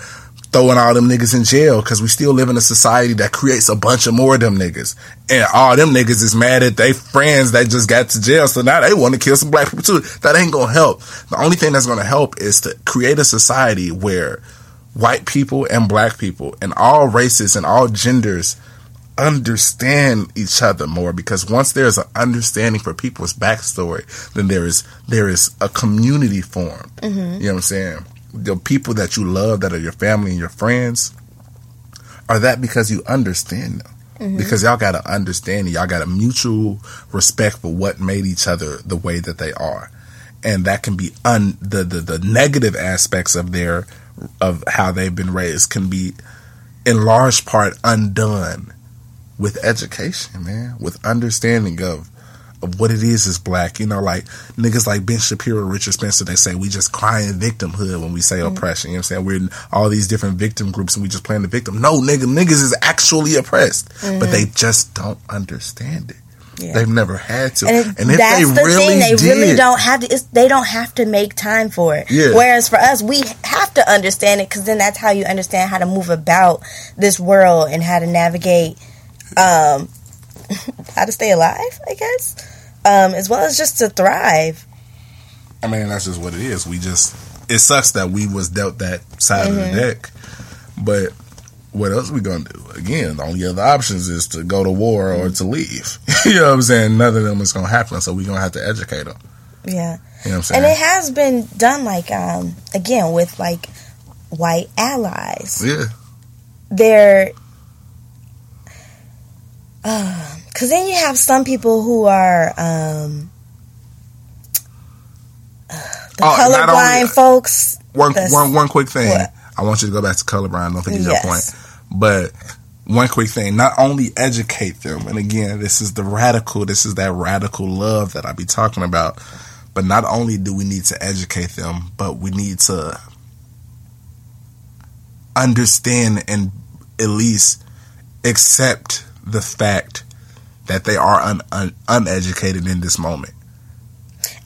Speaker 1: throwing all them niggas in jail because we still live in a society that creates a bunch of more of them niggas. And all them niggas is mad at they friends that just got to jail. So now they want to kill some black people too. That ain't gonna help. The only thing that's gonna help is to create a society where white people and black people and all races and all genders understand each other more because once there's an understanding for people's backstory, then there is there is a community formed. Mm-hmm. You know what I'm saying? The people that you love that are your family and your friends are that because you understand them. Mm-hmm. Because y'all got to understand, y'all got a mutual respect for what made each other the way that they are, and that can be un the, the the negative aspects of their of how they've been raised can be in large part undone with education, man, with understanding of of what it is is black. You know, like niggas like Ben Shapiro, Richard Spencer, they say we just crying victimhood when we say mm-hmm. oppression. You know what I'm saying? We're in all these different victim groups and we just playing the victim. No, nigga, niggas is actually oppressed. But they mm-hmm. just don't understand it. Yeah. They've never had to,
Speaker 2: and, it, and if that's they the really thing. They did, really don't have to. they don't have to make time for it. Yeah. Whereas for us, we have to understand it because then that's how you understand how to move about this world and how to navigate, um, how to stay alive. I guess, um, as well as just to thrive.
Speaker 1: I mean, that's just what it is. We just it sucks that we was dealt that side mm-hmm. of the mm-hmm. deck, but what else we gonna do? Again, the only other options is to go to war or to leave. you know what I'm saying? None of them is gonna happen, so we're gonna have to educate them.
Speaker 2: Yeah. You know And it has been done like um again with like white allies.
Speaker 1: Yeah.
Speaker 2: They're uh, cuz then you have some people who are um the oh, colorblind only, folks.
Speaker 1: One, one, one quick thing. What? I want you to go back to colorblind. I don't think it's yes. your point. But one quick thing, not only educate them, and again, this is the radical, this is that radical love that I be talking about. But not only do we need to educate them, but we need to understand and at least accept the fact that they are un- un- uneducated in this moment.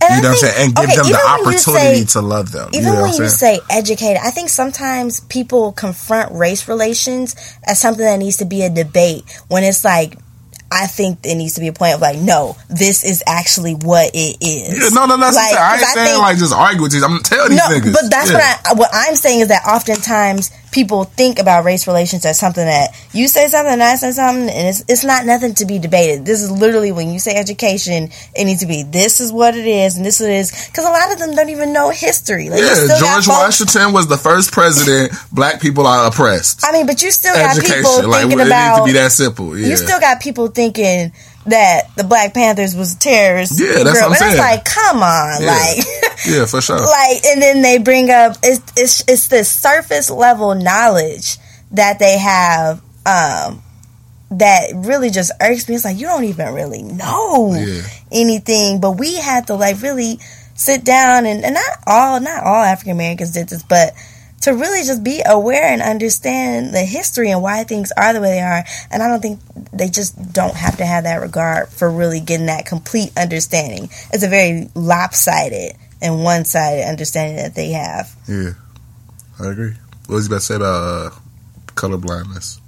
Speaker 1: And you know think, what I'm saying? And give okay, them the opportunity say, to love them.
Speaker 2: Even
Speaker 1: you know
Speaker 2: when you say educated, I think sometimes people confront race relations as something that needs to be a debate when it's like I think there needs to be a point of like, no, this is actually what it is.
Speaker 1: Yeah, no, no, that's like, I ain't I saying think, like just argue with you. I'm telling no, these niggas.
Speaker 2: But that's yeah. what I what I'm saying is that oftentimes people think about race relations as something that you say something and I say something and it's it's not nothing to be debated. This is literally when you say education, it needs to be this is what it is and this is it is because a lot of them don't even know history.
Speaker 1: Like, yeah, George Washington was the first president. black people are oppressed.
Speaker 2: I mean, but you still got education. people like, thinking about
Speaker 1: it needs to be that simple. Yeah.
Speaker 2: You still got people thinking that the Black Panthers was terrorists.
Speaker 1: Yeah, that's girl. what I'm saying.
Speaker 2: It's like, come on,
Speaker 1: yeah.
Speaker 2: like,
Speaker 1: yeah, for sure.
Speaker 2: Like, and then they bring up it's it's it's this surface level knowledge that they have. Um, that really just irks me. It's like you don't even really know yeah. anything, but we had to like really sit down and, and not all not all African Americans did this, but to really just be aware and understand the history and why things are the way they are. And I don't think they just don't have to have that regard for really getting that complete understanding. It's a very lopsided and one sided understanding that they have.
Speaker 1: Yeah, I agree. What was you about to say about uh, color blindness?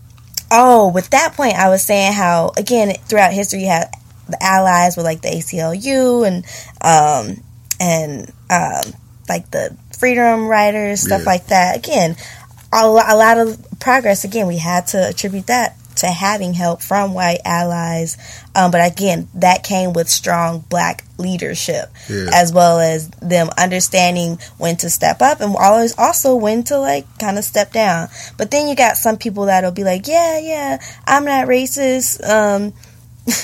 Speaker 2: Oh, with that point, I was saying how, again, throughout history, you had the allies with like the ACLU and, um, and, um, like the freedom riders, stuff yeah. like that. Again, a, a lot of progress. Again, we had to attribute that to having help from white allies. Um, but again, that came with strong black leadership, yeah. as well as them understanding when to step up and always also when to like kind of step down. But then you got some people that'll be like, yeah, yeah, I'm not racist. Um,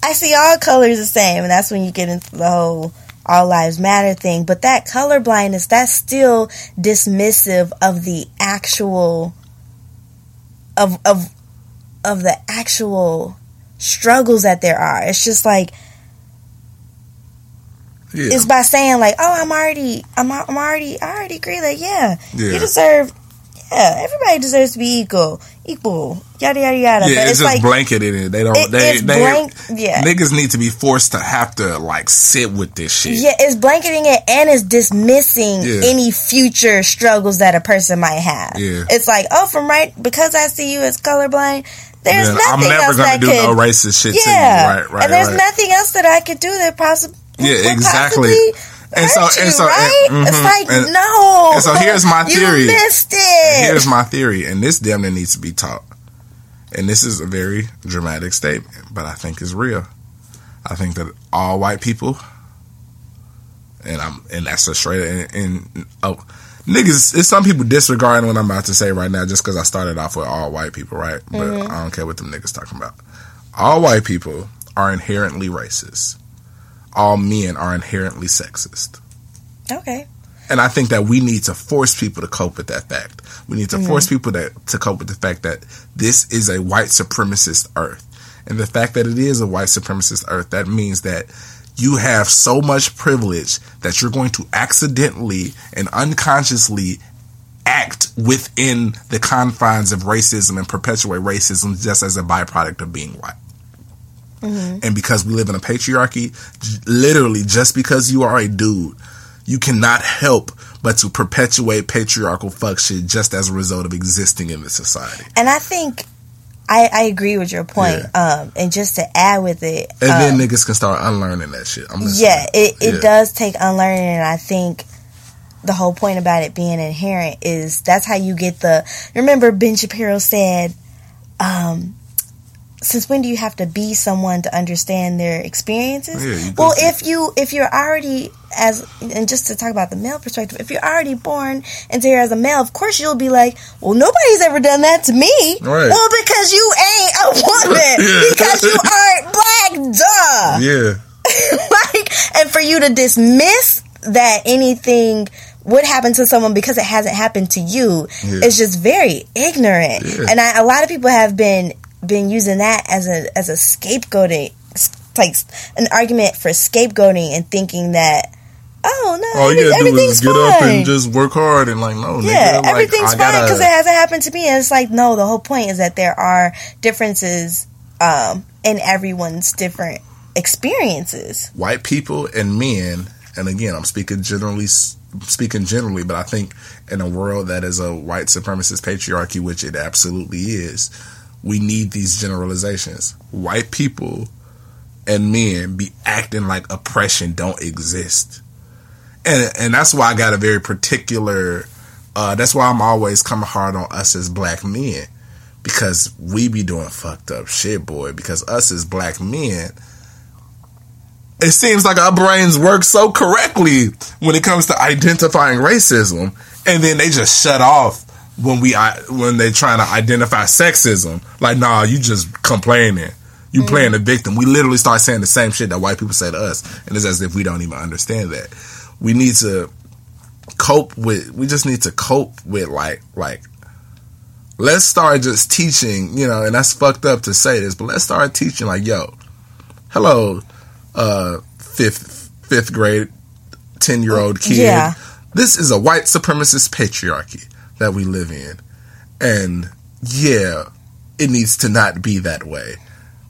Speaker 2: I see all colors the same, and that's when you get into the whole all lives matter thing, but that color blindness, that's still dismissive of the actual of of of the actual struggles that there are. It's just like yeah. it's by saying like, "Oh, I'm already, I'm, I'm already, I already agree that yeah, yeah, you deserve, yeah, everybody deserves to be equal, equal, yada yada yada.
Speaker 1: Yeah, but it's, it's just like, blanketed in. They don't. It, they, they blank, yeah. Niggas need to be forced to have to like sit with this shit.
Speaker 2: Yeah, it's blanketing it and it's dismissing yeah. any future struggles that a person might have.
Speaker 1: Yeah,
Speaker 2: it's like oh, from right because I see you as colorblind. There's nothing I'm never else that
Speaker 1: do
Speaker 2: could,
Speaker 1: no racist shit yeah,
Speaker 2: Right, right. And there's
Speaker 1: right.
Speaker 2: nothing else that I could do that possibly.
Speaker 1: Yeah, exactly.
Speaker 2: And so, you, and so, right? And, mm-hmm, it's like and, no.
Speaker 1: And so here's my theory.
Speaker 2: You missed it.
Speaker 1: here's my theory, and this damn near needs to be taught and this is a very dramatic statement, but I think it's real. I think that all white people, and I'm, and that's a straight and, and oh, niggas. It's some people disregarding what I'm about to say right now just because I started off with all white people, right? But mm-hmm. I don't care what them niggas talking about. All white people are inherently racist. All men are inherently sexist.
Speaker 2: Okay.
Speaker 1: And I think that we need to force people to cope with that fact. We need to mm-hmm. force people to, to cope with the fact that this is a white supremacist earth. And the fact that it is a white supremacist earth, that means that you have so much privilege that you're going to accidentally and unconsciously act within the confines of racism and perpetuate racism just as a byproduct of being white. Mm-hmm. And because we live in a patriarchy, literally just because you are a dude, you cannot help but to perpetuate patriarchal fuck shit just as a result of existing in the society.
Speaker 2: And I think I, I agree with your point. Um, and just to add with it,
Speaker 1: And
Speaker 2: um,
Speaker 1: then niggas can start unlearning that shit.
Speaker 2: Yeah, it, it
Speaker 1: Yeah.
Speaker 2: does take unlearning, and I think the whole point about it being inherent is that's how you get the. Remember, Ben Shapiro said, um, "Since when do you have to be someone to understand their experiences?"
Speaker 1: Yeah,
Speaker 2: well, if you if you're already as and just to talk about the male perspective, if you're already born into here as a male, of course you'll be like, "Well, nobody's ever done that to me."
Speaker 1: Right.
Speaker 2: Well, because you ain't a woman,
Speaker 1: Yeah.
Speaker 2: because you aren't black, duh
Speaker 1: Yeah.
Speaker 2: like, and for you to dismiss that anything would happen to someone because it hasn't happened to you
Speaker 1: Yeah.
Speaker 2: is just very ignorant.
Speaker 1: Yeah.
Speaker 2: And I, a lot of people have been been using that as a as a scapegoating, like an argument for scapegoating and thinking that oh no,
Speaker 1: All you gotta do
Speaker 2: everything's
Speaker 1: is get
Speaker 2: fine.
Speaker 1: up and just work hard and like, no,
Speaker 2: Yeah,
Speaker 1: nigga, like,
Speaker 2: everything's
Speaker 1: I
Speaker 2: fine
Speaker 1: gotta-
Speaker 2: because it hasn't happened to me. And it's like, no, the whole point is that there are differences um, in everyone's different experiences.
Speaker 1: white people and men, and again, I'm speaking generally, speaking generally, but I think in a world that is a white supremacist patriarchy, which it absolutely is, we need these generalizations. White people and men be acting like oppression don't exist, and and that's why I got a very particular. Uh, that's why I'm always coming hard on us as black men because we be doing fucked up shit, boy. Because us as black men, it seems like our brains work so correctly when it comes to identifying racism, and then they just shut off when we when they trying to identify sexism. Like, nah, you just complaining. You playing the victim. We literally start saying the same shit that white people say to us, and it's as if we don't even understand that. We need to cope with. We just need to cope with like like. Let's start just teaching, you know, and that's fucked up to say this, but let's start teaching like, yo, hello, uh, fifth fifth grade, ten year old kid.
Speaker 2: Yeah.
Speaker 1: This is a white supremacist patriarchy that we live in, and yeah, it needs to not be that way.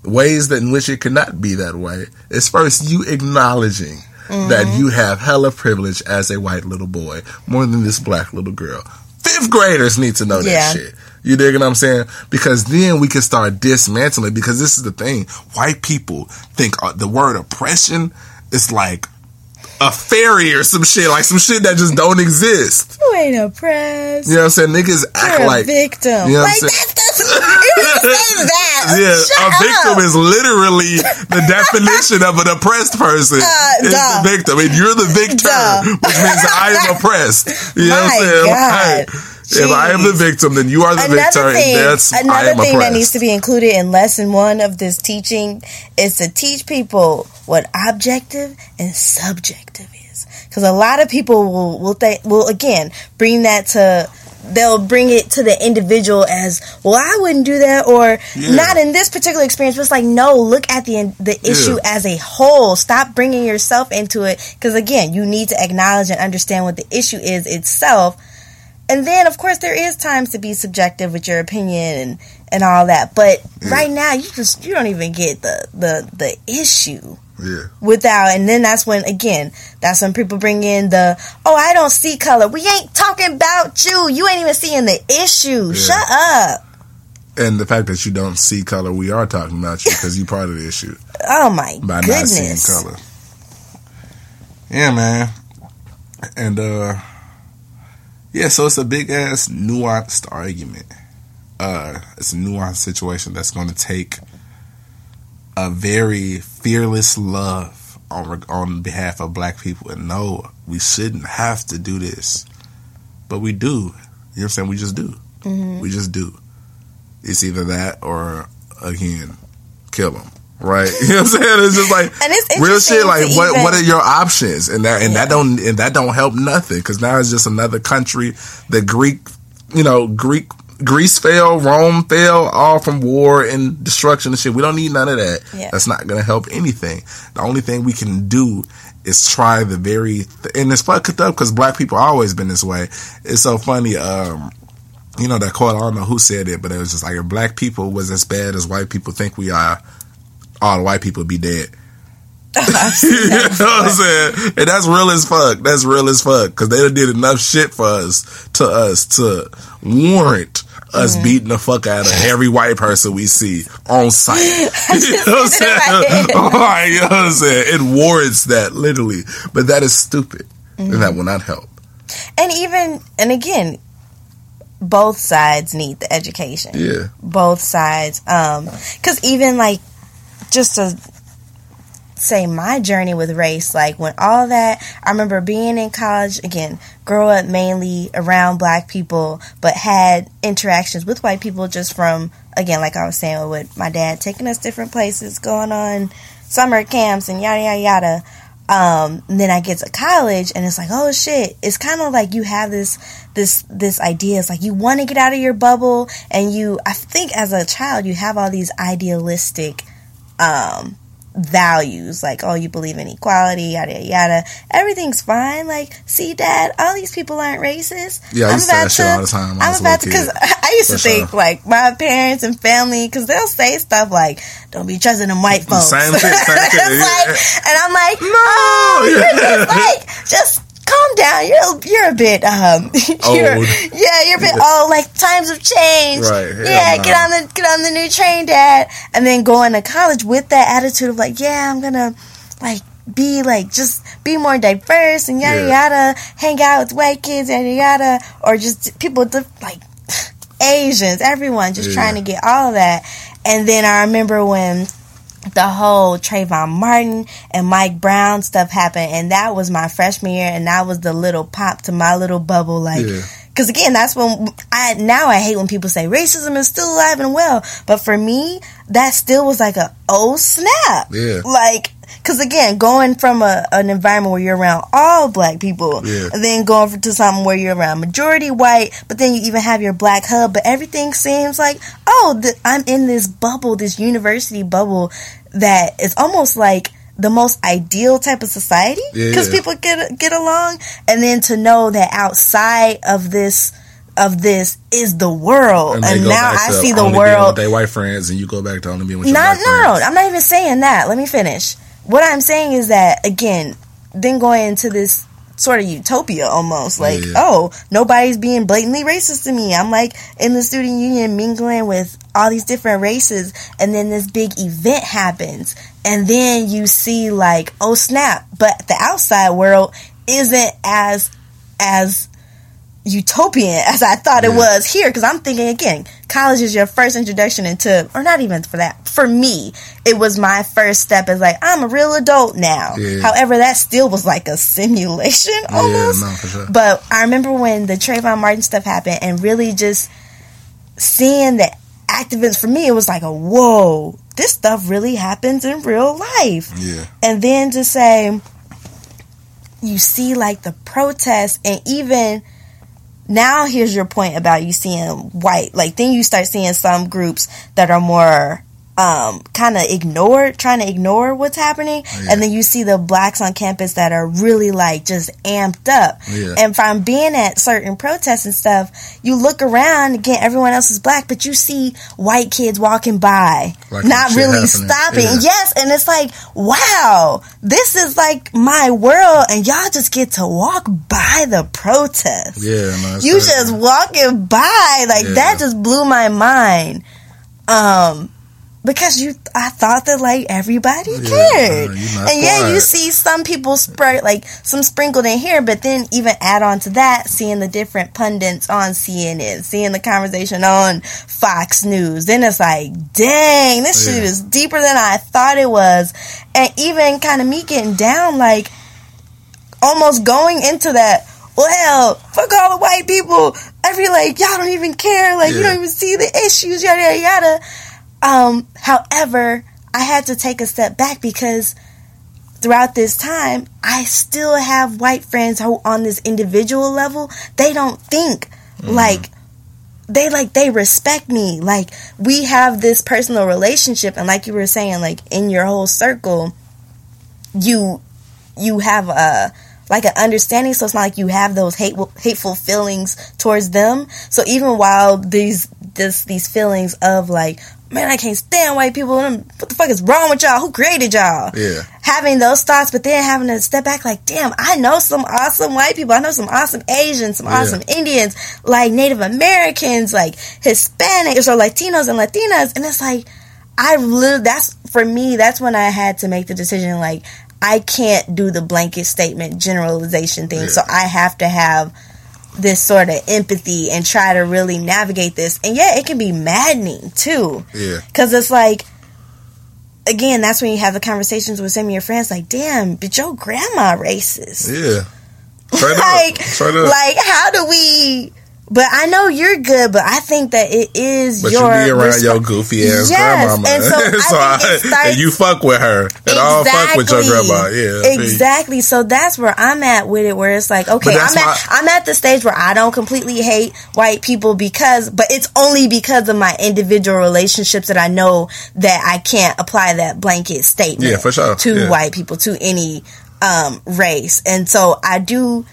Speaker 1: Ways that in which it cannot be that way is first you acknowledging that you have hella privilege as a white little boy more than this black little girl. Fifth graders need to know
Speaker 2: Yeah.
Speaker 1: that shit. You dig what I'm saying? Because then we can start dismantling. Because this is the thing: white people think uh, the word oppression is like a fairy or some shit, like some shit that just don't exist.
Speaker 2: You ain't oppressed.
Speaker 1: You know what I'm saying? Niggas act
Speaker 2: You're a
Speaker 1: like
Speaker 2: victim.
Speaker 1: You know
Speaker 2: like that's, that's didn't say that.
Speaker 1: Yeah,
Speaker 2: Shut
Speaker 1: a victim
Speaker 2: up.
Speaker 1: is literally the definition of an oppressed person.
Speaker 2: Uh,
Speaker 1: is
Speaker 2: duh.
Speaker 1: the victim, and you're the victor,
Speaker 2: Duh.
Speaker 1: which means I am oppressed. You know what I'm saying?
Speaker 2: God.
Speaker 1: Like, if I am the victim, then you are the victor.
Speaker 2: another thing,
Speaker 1: and that's
Speaker 2: another thing
Speaker 1: oppressed.
Speaker 2: that needs to be included in lesson one of this teaching is to teach people what objective and subjective is. Because a lot of people will will think will again bring that to they'll bring it to the individual as well. I wouldn't do that, or
Speaker 1: Yeah.
Speaker 2: not in this particular experience. But it's like no, look at the the issue
Speaker 1: Yeah.
Speaker 2: as a whole. Stop bringing yourself into it. Because again, you need to acknowledge and understand what the issue is itself. And then, of course, there is times to be subjective with your opinion and, and all that. But right now, you just you don't even get the the the issue
Speaker 1: Yeah.
Speaker 2: without. And then that's when again, that's when people bring in the oh, I don't see color. We ain't talking about you. You ain't even seeing the issue.
Speaker 1: Yeah.
Speaker 2: Shut up.
Speaker 1: And the fact that you don't see color, we are talking about you because you're part of the issue
Speaker 2: Oh my
Speaker 1: by not
Speaker 2: goodness.
Speaker 1: seeing color. Yeah, man. And uh yeah, so it's a big ass nuanced argument. Uh it's a nuanced situation that's going to take a very fearless love on on behalf of black people and no, we shouldn't have to do this. But we do. You know what I'm saying? We just do.
Speaker 2: Mm-hmm.
Speaker 1: We just do. It's either that or again, kill them. Right? You know what I'm saying? It's just like
Speaker 2: And it's
Speaker 1: real shit. Like what?
Speaker 2: even-
Speaker 1: What are your options? And that and that don't and that don't help nothing because now it's just another country. The Greek, you know, Greek. Greece fell, Rome fell, all from war and destruction and shit. We don't need none of that.
Speaker 2: Yeah.
Speaker 1: That's not going to help anything. The only thing we can do is try the very, and it's fucked up because black people always been this way. It's so funny. Um, you know that quote. I don't know who said it, but it was just like if black people was as bad as white people think we are, all the white people would be dead. you know what I'm saying? And that's real as fuck. That's real as fuck because they done did enough shit for us to us to warrant us mm-hmm. beating the fuck out of every white person we see on sight. you know what I'm saying? Right, you know what I'm saying? It warrants that literally, but that is stupid, mm-hmm. and that will not help.
Speaker 2: And even and again, both sides need the education.
Speaker 1: Yeah,
Speaker 2: both sides. Um, because even like just to say my journey with race, like when all that, I remember being in college again, grow up mainly around black people, but had interactions with white people just from, again, like I was saying, with my dad taking us different places, going on summer camps and yada, yada, yada. Um, then I get to college and it's like, oh shit, it's kind of like you have this, this, this idea. It's like you want to get out of your bubble and you, I think as a child, you have all these idealistic, um, values like oh you believe in equality yada yada yada. Everything's fine. Like see dad all these people aren't racist.
Speaker 1: Yeah I am about to, all the time
Speaker 2: i'm about to because i used to think like my parents and family because they'll say stuff like don't be trusting them white folks. same thing, same thing. like, and i'm like no oh, you're just like just calm down. You're you're a bit um you're, yeah, you're a bit oh like times have changed. Right. Yeah, yeah get on the get on the new train, Dad. And then going to college with that attitude of like, yeah, I'm gonna like be like just be more diverse and yada yeah. yada, hang out with white kids, yada yada, or just people like Asians, everyone just yeah. trying to get all of that. And then I remember when the whole Trayvon Martin and Mike Brown stuff happened, and that was my freshman year, and that was the little pop to my little bubble, like. Yeah. Cause again, that's when I now I hate when people say racism is still alive and well, but for me, that still was like a oh snap,
Speaker 1: yeah.
Speaker 2: Like because again, going from a, an environment where you're around all black people,
Speaker 1: yeah.
Speaker 2: and then going to something where you're around majority white, but then you even have your black hub, but everything seems like, oh, th- I'm in this bubble, this university bubble that is almost like the most ideal type of society because yeah. people get get along, and then to know that outside of this of this is the world, and, and now I see the world.
Speaker 1: They white friends, and you go back to only being with your
Speaker 2: not,
Speaker 1: black no.
Speaker 2: I'm not even saying that. Let me finish. What I'm saying is that again, then going into this sort of utopia almost like yeah. oh nobody's being blatantly racist to me i'm like in the student union mingling with all these different races and then this big event happens and then you see like oh snap but the outside world isn't as as utopian as I thought yeah. it was here because I'm thinking again, college is your first introduction into, or not even for that. For me, it was my first step as like I'm a real adult now. Yeah. However, that still was like a simulation almost. Yeah, no, sure. But I remember when the Trayvon Martin stuff happened and really just seeing the activists. For me, it was like a whoa, this stuff really happens in real life.
Speaker 1: Yeah,
Speaker 2: and then to say. You see, like the protests, and even now here's your point about you seeing white like then you start seeing some groups that are more um, kind of ignore, trying to ignore what's happening, oh, yeah. and then you see the blacks on campus that are really like just amped up.
Speaker 1: Yeah.
Speaker 2: And from being at certain protests and stuff, you look around again, everyone else is black, but you see white kids walking by, like not really happening. stopping. Yeah. Yes, and it's like, wow, this is like my world, and y'all just get to walk by the protest.
Speaker 1: Yeah, no,
Speaker 2: you crazy. just walking by, like that just blew my mind. Um, because you I thought that like everybody yeah, cared. Uh, and yeah, you see some people spread like some sprinkled in here, but then even add on to that, seeing the different pundits on CNN, seeing the conversation on Fox News, then it's like, dang, this yeah. shit is deeper than I thought it was. And even kind of me getting down, like almost going into that well, fuck all the white people. I feel like y'all don't even care. Like, yeah. you don't even see the issues, yada, yada, yada. Um, however, I had to take a step back because throughout this time, I still have white friends who, on this individual level, they don't think mm-hmm. like they like they respect me. Like we have this personal relationship, and like you were saying, like in your whole circle, you you have a like an understanding so it's not like you have those hateful hateful feelings towards them so even while these this these feelings of like man, I can't stand white people. What the fuck is wrong with y'all? Who created y'all?
Speaker 1: Yeah.
Speaker 2: Having those thoughts, but then having to step back like, damn, I know some awesome white people. I know some awesome Asians, some
Speaker 1: Yeah.
Speaker 2: awesome Indians, like Native Americans, like Hispanics or Latinos and Latinas. And it's like, I literally, that's for me, that's when I had to make the decision like, I can't do the blanket statement generalization thing.
Speaker 1: Yeah.
Speaker 2: So I have to have this sort of empathy and try to really navigate this. And yeah, it can be maddening too.
Speaker 1: Yeah.
Speaker 2: Because it's like, again, that's when you have the conversations with some of your friends, like, damn, but your grandma racist.
Speaker 1: Yeah. Straight
Speaker 2: like,
Speaker 1: up. Up.
Speaker 2: like, how do we? But I know you're good, but I think that it is
Speaker 1: but
Speaker 2: your
Speaker 1: you be around
Speaker 2: resp-
Speaker 1: your goofy ass
Speaker 2: Yes,
Speaker 1: grandmama.
Speaker 2: and so I think it starts-
Speaker 1: and you fuck with her. And I don't fuck with your grandma. Yeah.
Speaker 2: exactly. So that's where I'm at with it, where it's like, okay, I'm at, I'm at the stage where I don't completely hate white people because, but it's only because of my individual relationships that I know that I can't apply that blanket statement
Speaker 1: Yeah, for sure.
Speaker 2: to
Speaker 1: Yeah.
Speaker 2: white people, to any um, race. And so I do,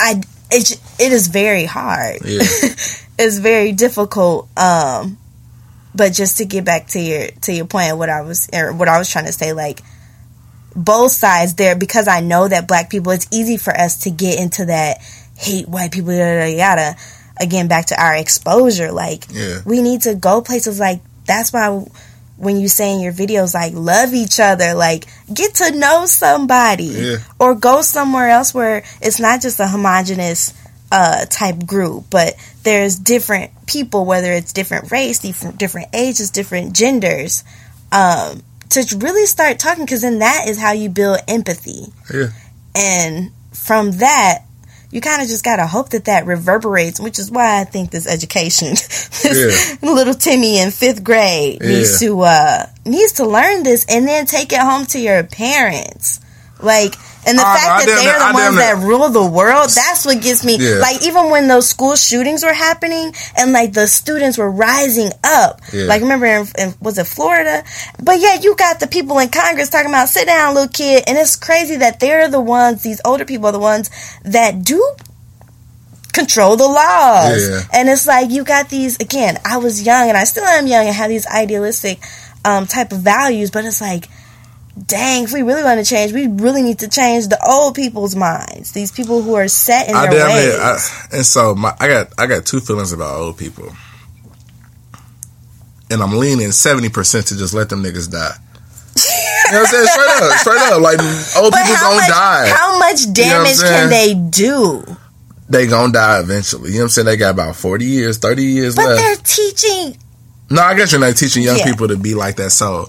Speaker 2: I, it, it is very hard.
Speaker 1: Yeah.
Speaker 2: it's very difficult. Um, but just to get back to your to your point what I was or what I was trying to say, like both sides there because I know that black people, it's easy for us to get into that hate white people, yada yada. yada. Again, back to our exposure, like
Speaker 1: Yeah.
Speaker 2: we need to go places like that's why when you say in your videos like love each other, like get to know somebody,
Speaker 1: Yeah.
Speaker 2: or go somewhere else where it's not just a homogenous uh, type group, but there's different people, whether it's different race, different different ages, different genders, um, to really start talking because then that is how you build empathy,
Speaker 1: Yeah.
Speaker 2: and from that. You kind of just gotta hope that that reverberates, which is why I think this education, this little Timmy in fifth grade needs to uh needs to learn this and then take it home to your parents. Like, and the fact
Speaker 1: I
Speaker 2: that they're the
Speaker 1: I
Speaker 2: ones that rule the world, that's what gets me.
Speaker 1: Yeah.
Speaker 2: Like, even when those school shootings were happening and like the students were rising up,
Speaker 1: Yeah.
Speaker 2: like, remember, in, in, was it Florida? But yeah, you got the people in Congress talking about sit down, little kid. And it's crazy that they're the ones, these older people are the ones that do control the laws.
Speaker 1: Yeah.
Speaker 2: And it's like you got these again, I was young and I still am young and have these idealistic um, type of values, but it's like dang, if we really want to change, we really need to change the old people's minds. These people who are set in
Speaker 1: I
Speaker 2: their ways.
Speaker 1: near, I, and so my, I got I got two feelings about old people, and I'm leaning seventy percent to just let them niggas die. You know what I'm saying? Straight up, straight up. Like old
Speaker 2: but
Speaker 1: people gonna
Speaker 2: much,
Speaker 1: die.
Speaker 2: how much
Speaker 1: what I'm
Speaker 2: damage can they do?
Speaker 1: they gonna die eventually. You know what I'm saying? They got about forty years, thirty years
Speaker 2: But
Speaker 1: left.
Speaker 2: they're teaching.
Speaker 1: No, I guess you're not teaching young
Speaker 2: Yeah.
Speaker 1: people to be like that. So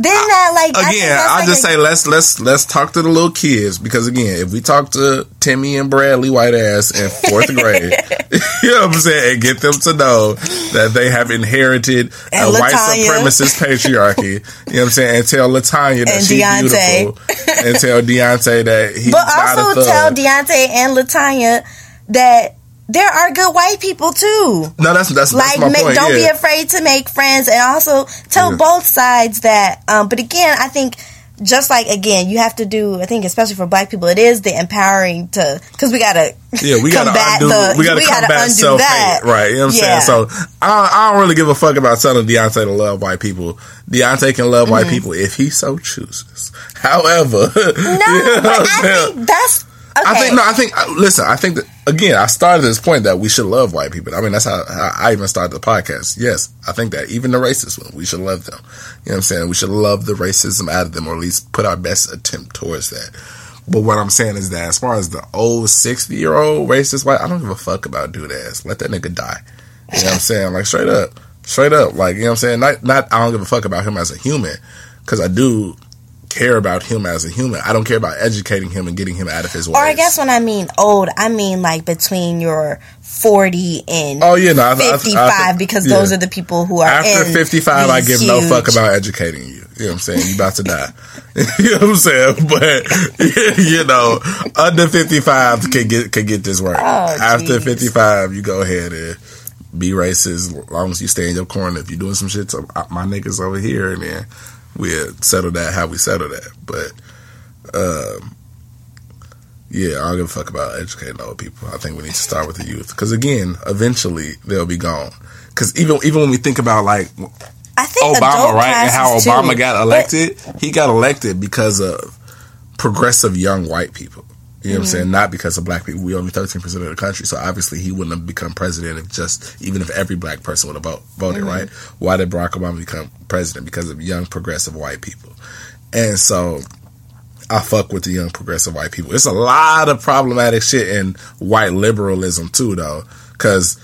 Speaker 2: They're not like
Speaker 1: again,
Speaker 2: that's
Speaker 1: I'll
Speaker 2: like
Speaker 1: just
Speaker 2: a-
Speaker 1: say let's let's let's talk to the little kids because again, if we talk to Timmy and Bradley white ass in fourth grade, you know what I'm saying, and get them to know that they have inherited a white supremacist patriarchy. you know what I'm saying, and tell Latanya that
Speaker 2: And
Speaker 1: she's
Speaker 2: Deontay.
Speaker 1: beautiful, and tell Deontay that he's
Speaker 2: But
Speaker 1: not a
Speaker 2: also tell Deontay and Latanya that there are good white people too.
Speaker 1: no, that's that's,
Speaker 2: like
Speaker 1: that's my
Speaker 2: make,
Speaker 1: point.
Speaker 2: don't be afraid to make friends and also tell
Speaker 1: Yeah.
Speaker 2: both sides that um but again i think just like again you have to do i think especially for black people it is the empowering to because we gotta
Speaker 1: Yeah, we gotta
Speaker 2: combat
Speaker 1: undo.
Speaker 2: the-
Speaker 1: we gotta
Speaker 2: we gotta
Speaker 1: combat
Speaker 2: undo
Speaker 1: self
Speaker 2: that.
Speaker 1: hate, right? You know what I'm
Speaker 2: Yeah.
Speaker 1: saying? So I, I don't really give a fuck about telling Deontay to love white people. Deontay can love
Speaker 2: Mm-hmm.
Speaker 1: white people if he so chooses. However,
Speaker 2: no
Speaker 1: you know
Speaker 2: but i think that's okay
Speaker 1: I think no. I think uh, listen. I think that again. I started this point that we should love white people. I mean, that's how, how I even started the podcast. Yes, I think that even the racist one, we should love them. You know what I'm saying? We should love the racism out of them, or at least put our best attempt towards that. But what I'm saying is that as far as the old 60 year old racist white, I don't give a fuck about dude ass. Let that nigga die. You know what I'm saying? Like straight up, straight up. Like you know what I'm saying? Not not. I don't give a fuck about him as a human because I do care about him as a human. I don't care about educating him and getting him out of his way.
Speaker 2: or i guess when i mean old i mean like between your 40 and
Speaker 1: Oh yeah, no, I, I- I
Speaker 2: 55 because
Speaker 1: yeah.
Speaker 2: those are the people who are
Speaker 1: after
Speaker 2: in
Speaker 1: 55. I give no fuck about educating you. You know what I'm saying? You about to die. you know what I'm saying? But you know, under 55 can get can get this right.
Speaker 2: Oh,
Speaker 1: after 55, you go ahead and be racist as long as you stay in your corner. If you're doing some shit to uh, my niggas over here, and then we'll settle that how we settle that. But um, Yeah, I don't give a fuck about educating old people. I think we need to start with the youth because again, eventually they'll be gone. Because even even when we think about like
Speaker 2: I think
Speaker 1: Obama, right, and how Obama
Speaker 2: too.
Speaker 1: got
Speaker 2: But-
Speaker 1: elected, he got elected because of progressive young white people. You know what I'm mm-hmm. saying? Not because of black people. We only 13 percent of the country, so obviously he wouldn't have become president if just even if every black person would have vote, voted. Mm-hmm. Right? Why did Barack Obama become president? Because of young progressive white people, and so I fuck with the young progressive white people. It's a lot of problematic shit in white liberalism too, though, because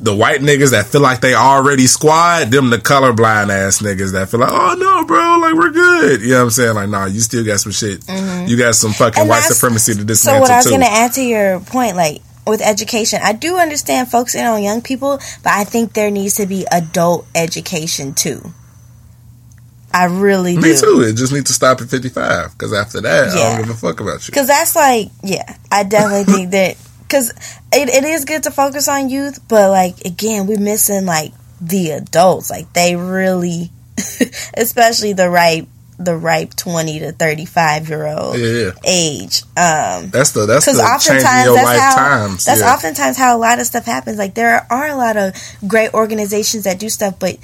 Speaker 1: the white niggas that feel like they already squad, them the colorblind ass niggas that feel like, oh no, bro, like we're good. You know what I'm saying? Like, nah, you still got some shit. You got some fucking
Speaker 2: Mm-hmm. And
Speaker 1: white supremacy to
Speaker 2: So
Speaker 1: dismantle
Speaker 2: what I was
Speaker 1: too.
Speaker 2: going to add to your point, like with education, I do understand focusing on young people, but I think there needs to be adult education too. I really
Speaker 1: Me
Speaker 2: do.
Speaker 1: too. It just needs to stop at 55 because after that, I don't give a fuck about you.
Speaker 2: Because that's like, yeah, I definitely think that. Because it, it is good to focus on youth, but like, again, we're missing like the adults. Like, they really, especially the ripe, the ripe 20 to 35 year old
Speaker 1: Yeah,
Speaker 2: age. Um,
Speaker 1: That's the that's
Speaker 2: because
Speaker 1: the changing
Speaker 2: oftentimes
Speaker 1: your
Speaker 2: that's how
Speaker 1: times.
Speaker 2: that's
Speaker 1: yeah.
Speaker 2: oftentimes how a lot of stuff happens. Like there are a lot of great organizations that do stuff, but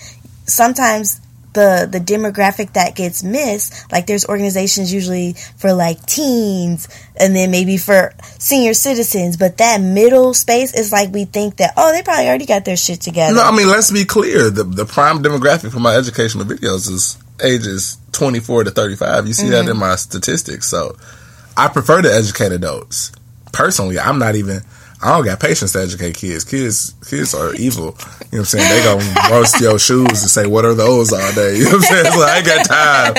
Speaker 2: sometimes the the demographic that gets missed, like there's organizations usually for like teens and then maybe for senior citizens, but that middle space is like we think that oh they probably already got their shit together.
Speaker 1: No, I mean let's be clear. The the prime demographic for my educational videos is ages twenty four to thirty five. You see that mm-hmm. in my statistics. So I prefer to educate adults. Personally, I'm not even I don't got patience to educate kids. Kids kids are evil. You know what I'm saying? They gonna roast your shoes and say, What are those all day? You know what I'm saying? So I ain't got time.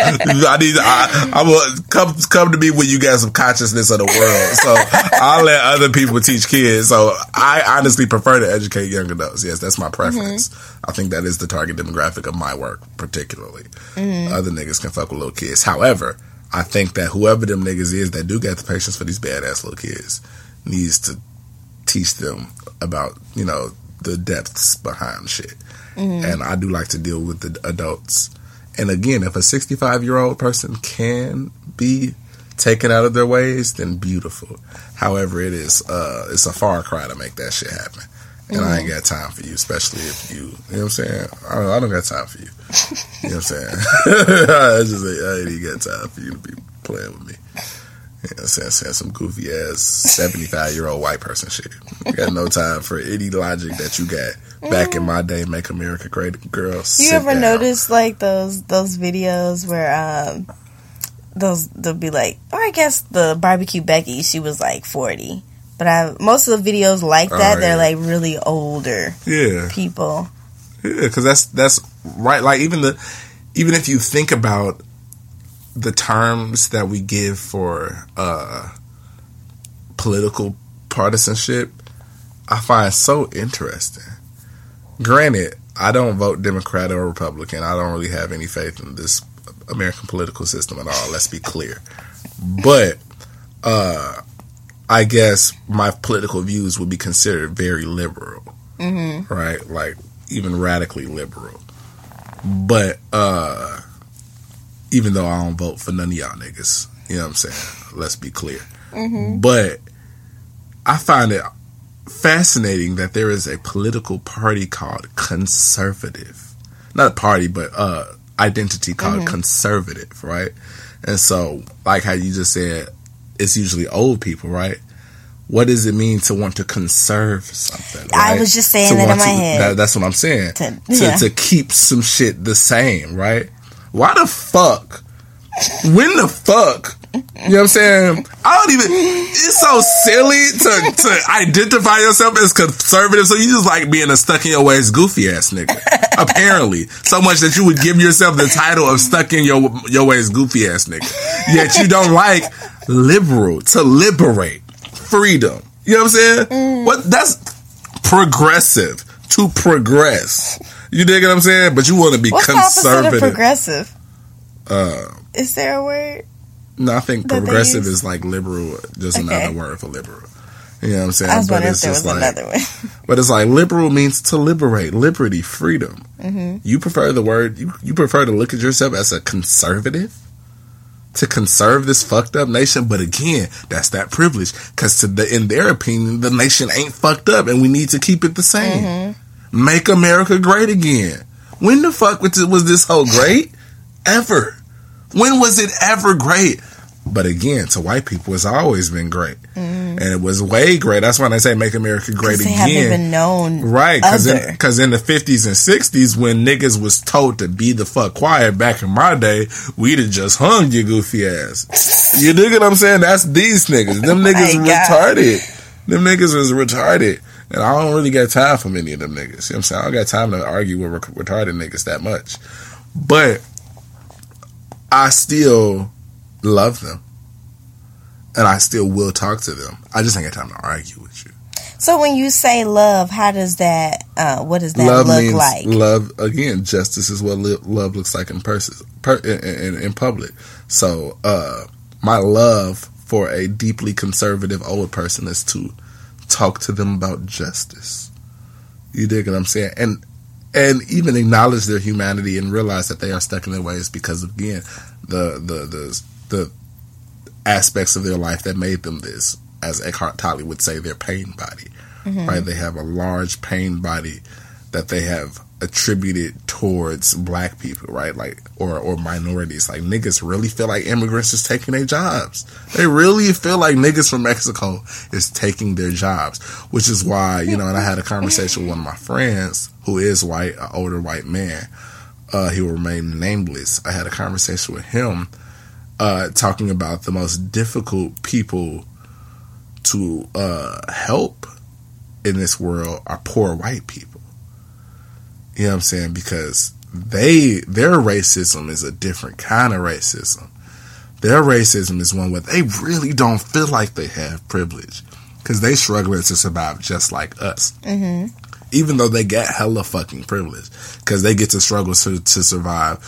Speaker 1: I need I I will come come to me when you got some consciousness of the world. So I'll let other people teach kids. So I honestly prefer to educate young adults. Yes, that's my preference. Mm-hmm. I think that is the target demographic of my work, particularly. Mm-hmm. Other niggas can fuck with little kids. However, I think that whoever them niggas is that do got the patience for these badass little kids needs to teach them about, you know, the depths behind shit. And I do like to deal with the adults. And again, if a 65 year old person can be taken out of their ways, then beautiful. However, it is, uh, it's a far cry to make that shit happen. And I ain't got time for you, especially if you, you know what I'm saying? I don't, I don't got time for you. You know what I'm saying? I just I ain't got time for you to be playing with me. You know what saying? Saying some goofy ass 75 year old white person shit. I got no time for any logic that you got back in my day. Make America great, girl.
Speaker 2: You ever
Speaker 1: down.
Speaker 2: notice like those those videos where um those they'll be like, or I guess the barbecue Becky, she was like forty, but I most of the videos like that
Speaker 1: Oh,
Speaker 2: they're like really older
Speaker 1: Yeah.
Speaker 2: people.
Speaker 1: Yeah, because that's that's right. Like even the even if you think about the terms that we give for uh, political partisanship, I find so interesting. Granted, I don't vote Democrat or Republican. I don't really have any faith in this American political system at all. Let's be clear. But uh, I guess my political views would be considered very liberal, mm-hmm. right? Like even radically liberal. But uh, even though I don't vote for none of y'all niggas, you know what I'm saying? Let's be clear. But I find it fascinating that there is a political party called conservative. Not a party, but uh identity called conservative, right? And so, like how you just said, it's usually old people, right? What does it mean to want to conserve something?
Speaker 2: I was just saying
Speaker 1: To
Speaker 2: that in my
Speaker 1: to-
Speaker 2: head.
Speaker 1: that- that's what I'm saying.
Speaker 2: To-
Speaker 1: To, to keep some shit the same, right? Why the fuck? When the fuck? You know what I'm saying? I don't even. It's so silly to to identify yourself as conservative. So you just like being a stuck in your ways goofy ass nigga. Apparently, so much that you would give yourself the title of stuck in your your ways goofy ass nigga. Yet you don't like liberal to liberate freedom. You know what I'm saying? What that's progressive to progress. You dig what I'm saying? But you want to be
Speaker 2: What's the opposite of
Speaker 1: conservative.
Speaker 2: progressive?
Speaker 1: Uh,
Speaker 2: Is there a word?
Speaker 1: no, I think progressive is like liberal, just
Speaker 2: Okay.
Speaker 1: another word for liberal. You know what I'm saying?
Speaker 2: I was
Speaker 1: But it's
Speaker 2: there was
Speaker 1: just like,
Speaker 2: another one.
Speaker 1: but it's like liberal means to liberate, liberty, freedom.
Speaker 2: Mm-hmm.
Speaker 1: You prefer the word. You, you prefer to look at yourself as a conservative. to conserve this fucked up nation. But again, that's that privilege because to the, in their opinion, the nation ain't fucked up and we need to keep it the same.
Speaker 2: Mm-hmm.
Speaker 1: Make America great again. When the fuck was this whole great? Ever. When was it ever great? But again, to white people, it's always been great, mm. and it was way great. That's why they say "Make America Great
Speaker 2: they
Speaker 1: Again."
Speaker 2: Haven't even known,
Speaker 1: right? Because in, in, the fifties and sixties, when niggas was told to be the fuck quiet, back in my day, we'd have just hung your goofy ass. you dig what I'm saying? That's these niggas. Them niggas retarded. Them niggas was retarded. And I don't really got time for many of them niggas. You know what I'm saying? I don't got time to argue with retarded niggas that much. But I still love them. And I still will talk to them. I just ain't got time to argue with you.
Speaker 2: So when you say love, how does that? Uh, what does that
Speaker 1: love
Speaker 2: look like?
Speaker 1: Love again. Justice is what love looks like in person, per, in, in, in, public. So uh, my love for a deeply conservative old person is to talk to them about justice. You dig what I'm saying? And and even acknowledge their humanity and realize that they are stuck in their ways because again, the the the the aspects of their life that made them this, as Eckhart Tolle would say, their pain body. Mm-hmm. Right? They have a large pain body that they have attributed towards black people, right? Like or or minorities. Like niggas really feel like immigrants is taking their jobs. They really feel like niggas from Mexico is taking their jobs. Which is why, you know, and I had a conversation with one of my friends who is white, an older white man. Uh, he will remain nameless. I had a conversation with him uh, talking about the most difficult people to uh, help in this world are poor white people. You know what I'm saying? Because they their racism is a different kind of racism. Their racism is one where they really don't feel like they have privilege because they struggling to survive just like us. Mm-hmm. Even though they get hella fucking privilege because they get to struggle to, to survive.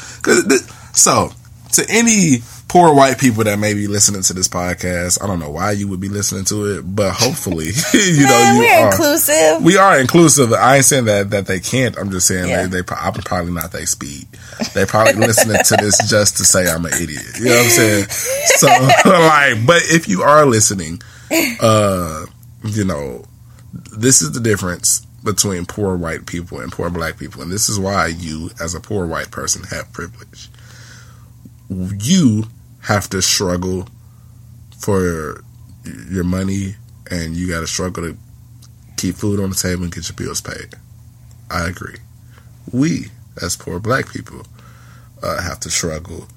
Speaker 1: so to any poor white people that may be listening to this podcast. I don't know why you would be listening to it, but hopefully, you know, you
Speaker 2: we're
Speaker 1: are,
Speaker 2: inclusive.
Speaker 1: We are inclusive. I ain't saying that that they can't. I'm just saying yeah. they, they I'm probably not they speed. They probably listening to this just to say I'm an idiot. You know what I'm saying? So like, but if you are listening, uh, you know, this is the difference between poor white people and poor black people, and this is why you, as a poor white person, have privilege. You have to struggle for your money and you got to struggle to keep food on the table and get your bills paid. I agree. We, as poor black people, uh, have to struggle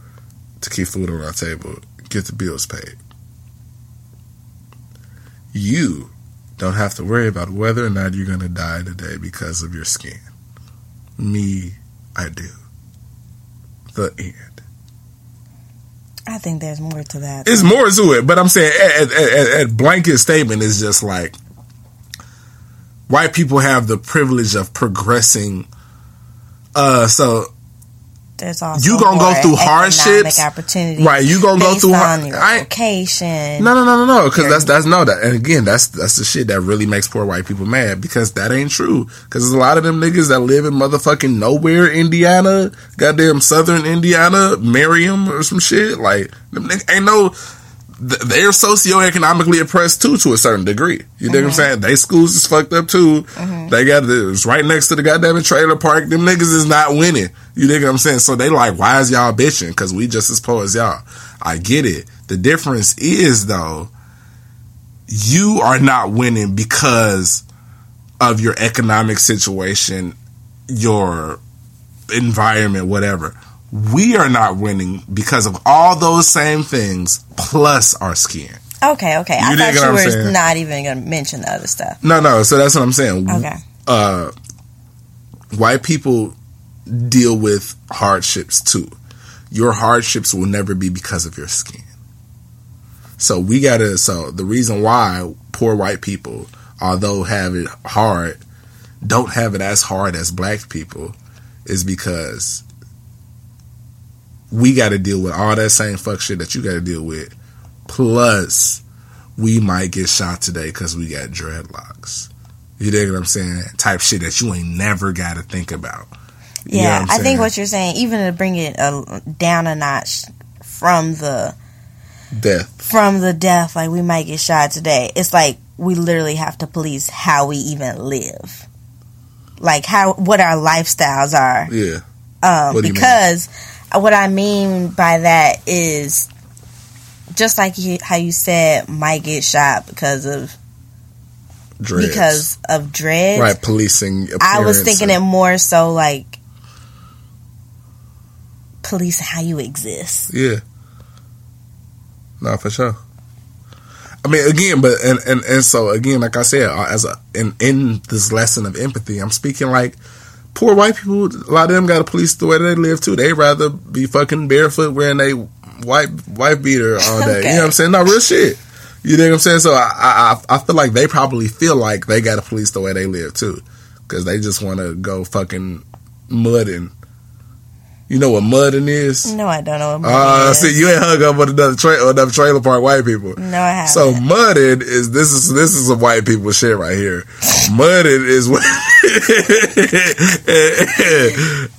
Speaker 1: to keep food on our table, get the bills paid. You don't have to worry about whether or not you're going to die today because of your skin. Me, I do. The end.
Speaker 2: I think there's more to that.
Speaker 1: It's more to it, but I'm saying at, blanket statement is just like white people have the privilege of progressing. Uh, so
Speaker 2: there's also
Speaker 1: you gonna go through hardships,
Speaker 2: opportunities,
Speaker 1: right? You gonna go through
Speaker 2: your location.
Speaker 1: No, no, no, no, no. Because that's that's no that, and again, that's that's the shit that really makes poor white people mad because that ain't true. Because there's a lot of them niggas that live in motherfucking nowhere, Indiana, goddamn Southern Indiana, Merriam or some shit. Like them niggas ain't no they're socioeconomically oppressed too to a certain degree. You mm-hmm. know what I'm saying? They schools is fucked up too. Mm-hmm. They got this right next to the goddamn trailer park. Them niggas is not winning. You know what I'm saying? So they like, why is y'all bitching? Cause we just as poor as y'all. I get it. The difference is though, you are not winning because of your economic situation, your environment, whatever we are not winning because of all those same things plus our skin.
Speaker 2: Okay, okay. You I thought you were saying? not even going to mention the other stuff.
Speaker 1: No, no. So that's what I'm saying.
Speaker 2: Okay.
Speaker 1: Uh, white people deal with hardships too. Your hardships will never be because of your skin. So we gotta. So the reason why poor white people, although have it hard, don't have it as hard as black people, is because we got to deal with all that same fuck shit that you got to deal with. Plus, we might get shot today because we got dreadlocks. You dig what I'm saying? Type shit that you ain't never got to think about.
Speaker 2: You yeah, I think what you're saying, even to bring it a, down a notch from the
Speaker 1: death.
Speaker 2: from the death, like we might get shot today. It's like we literally have to police how we even live, like how what our lifestyles are.
Speaker 1: Yeah.
Speaker 2: Um,
Speaker 1: What
Speaker 2: because what I mean by that is just like you, how you said might get shot because of
Speaker 1: Dreads.
Speaker 2: because of dread.
Speaker 1: right, policing.
Speaker 2: I was thinking it more so like police how you exist.
Speaker 1: Yeah. No, for sure. I mean, again, but and and and so again, like I said, as a in in this lesson of empathy, I'm speaking like poor white people. A lot of them got to police the way they live too. They rather be fucking barefoot wearing a white white beater all day. You know what I'm saying? No real shit. You know what I'm saying? So I I I feel like they probably feel like they got to police the way they live too, because they just want to go fucking mudding. You know what mudding is?
Speaker 2: No, I don't know. What
Speaker 1: Uh,
Speaker 2: movie it
Speaker 1: see,
Speaker 2: is.
Speaker 1: you ain't hung up with another tra- another trailer park white people.
Speaker 2: No, I haven't.
Speaker 1: So mudding is this is this is some white people shit right here. mudding is when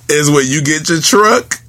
Speaker 1: is when you get your truck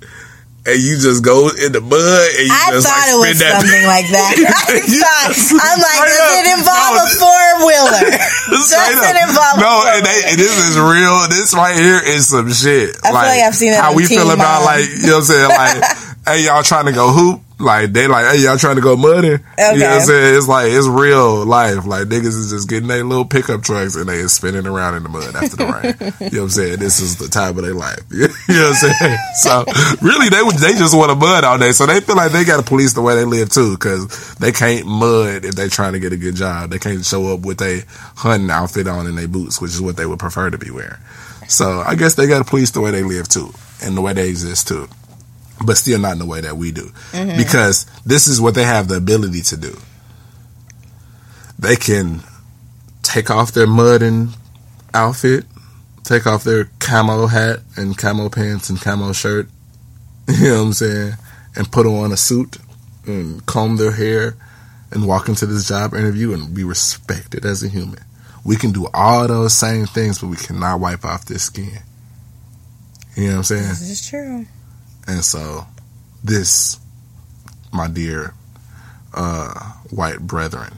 Speaker 1: and you just go in the mud and you
Speaker 2: I
Speaker 1: just
Speaker 2: thought
Speaker 1: like
Speaker 2: it was
Speaker 1: that.
Speaker 2: something like that. I thought, I'm like,
Speaker 1: straight
Speaker 2: does it involve
Speaker 1: No,
Speaker 2: a four wheeler? Does it involve
Speaker 1: no, and, they, and this is real. This right here is some shit.
Speaker 2: I feel like I've seen that
Speaker 1: How we feel about
Speaker 2: Mom.
Speaker 1: like you know what I'm saying? Like, hey, y'all trying to go hoop? Like they like, hey, y'all trying to go mudding? You know what I'm saying? It's like it's real life. Like niggas is just getting their little pickup trucks and they is spinning around in the mud after the rain. you know what I'm saying? This is the time of their life. you know what I'm saying? So really, they they just want to mud all day. So they feel like they got to police the way they live too, because they can't mud if they trying to get a good job. They can't show up with a hunting outfit on and their boots, which is what they would prefer to be wearing. So I guess they got to police the way they live too, and the way they exist too, but still not in the way that we do, mm-hmm. because this is what they have the ability to do. They can take off their mud and outfit, take off their camo hat and camo pants and camo shirt, you know what I'm saying, and put on a suit and comb their hair and walk into this job interview and be respected as a human. We can do all those same things, but we cannot wipe off this skin. You know what I'm saying?
Speaker 2: This is true.
Speaker 1: And so, this, my dear uh, white brethren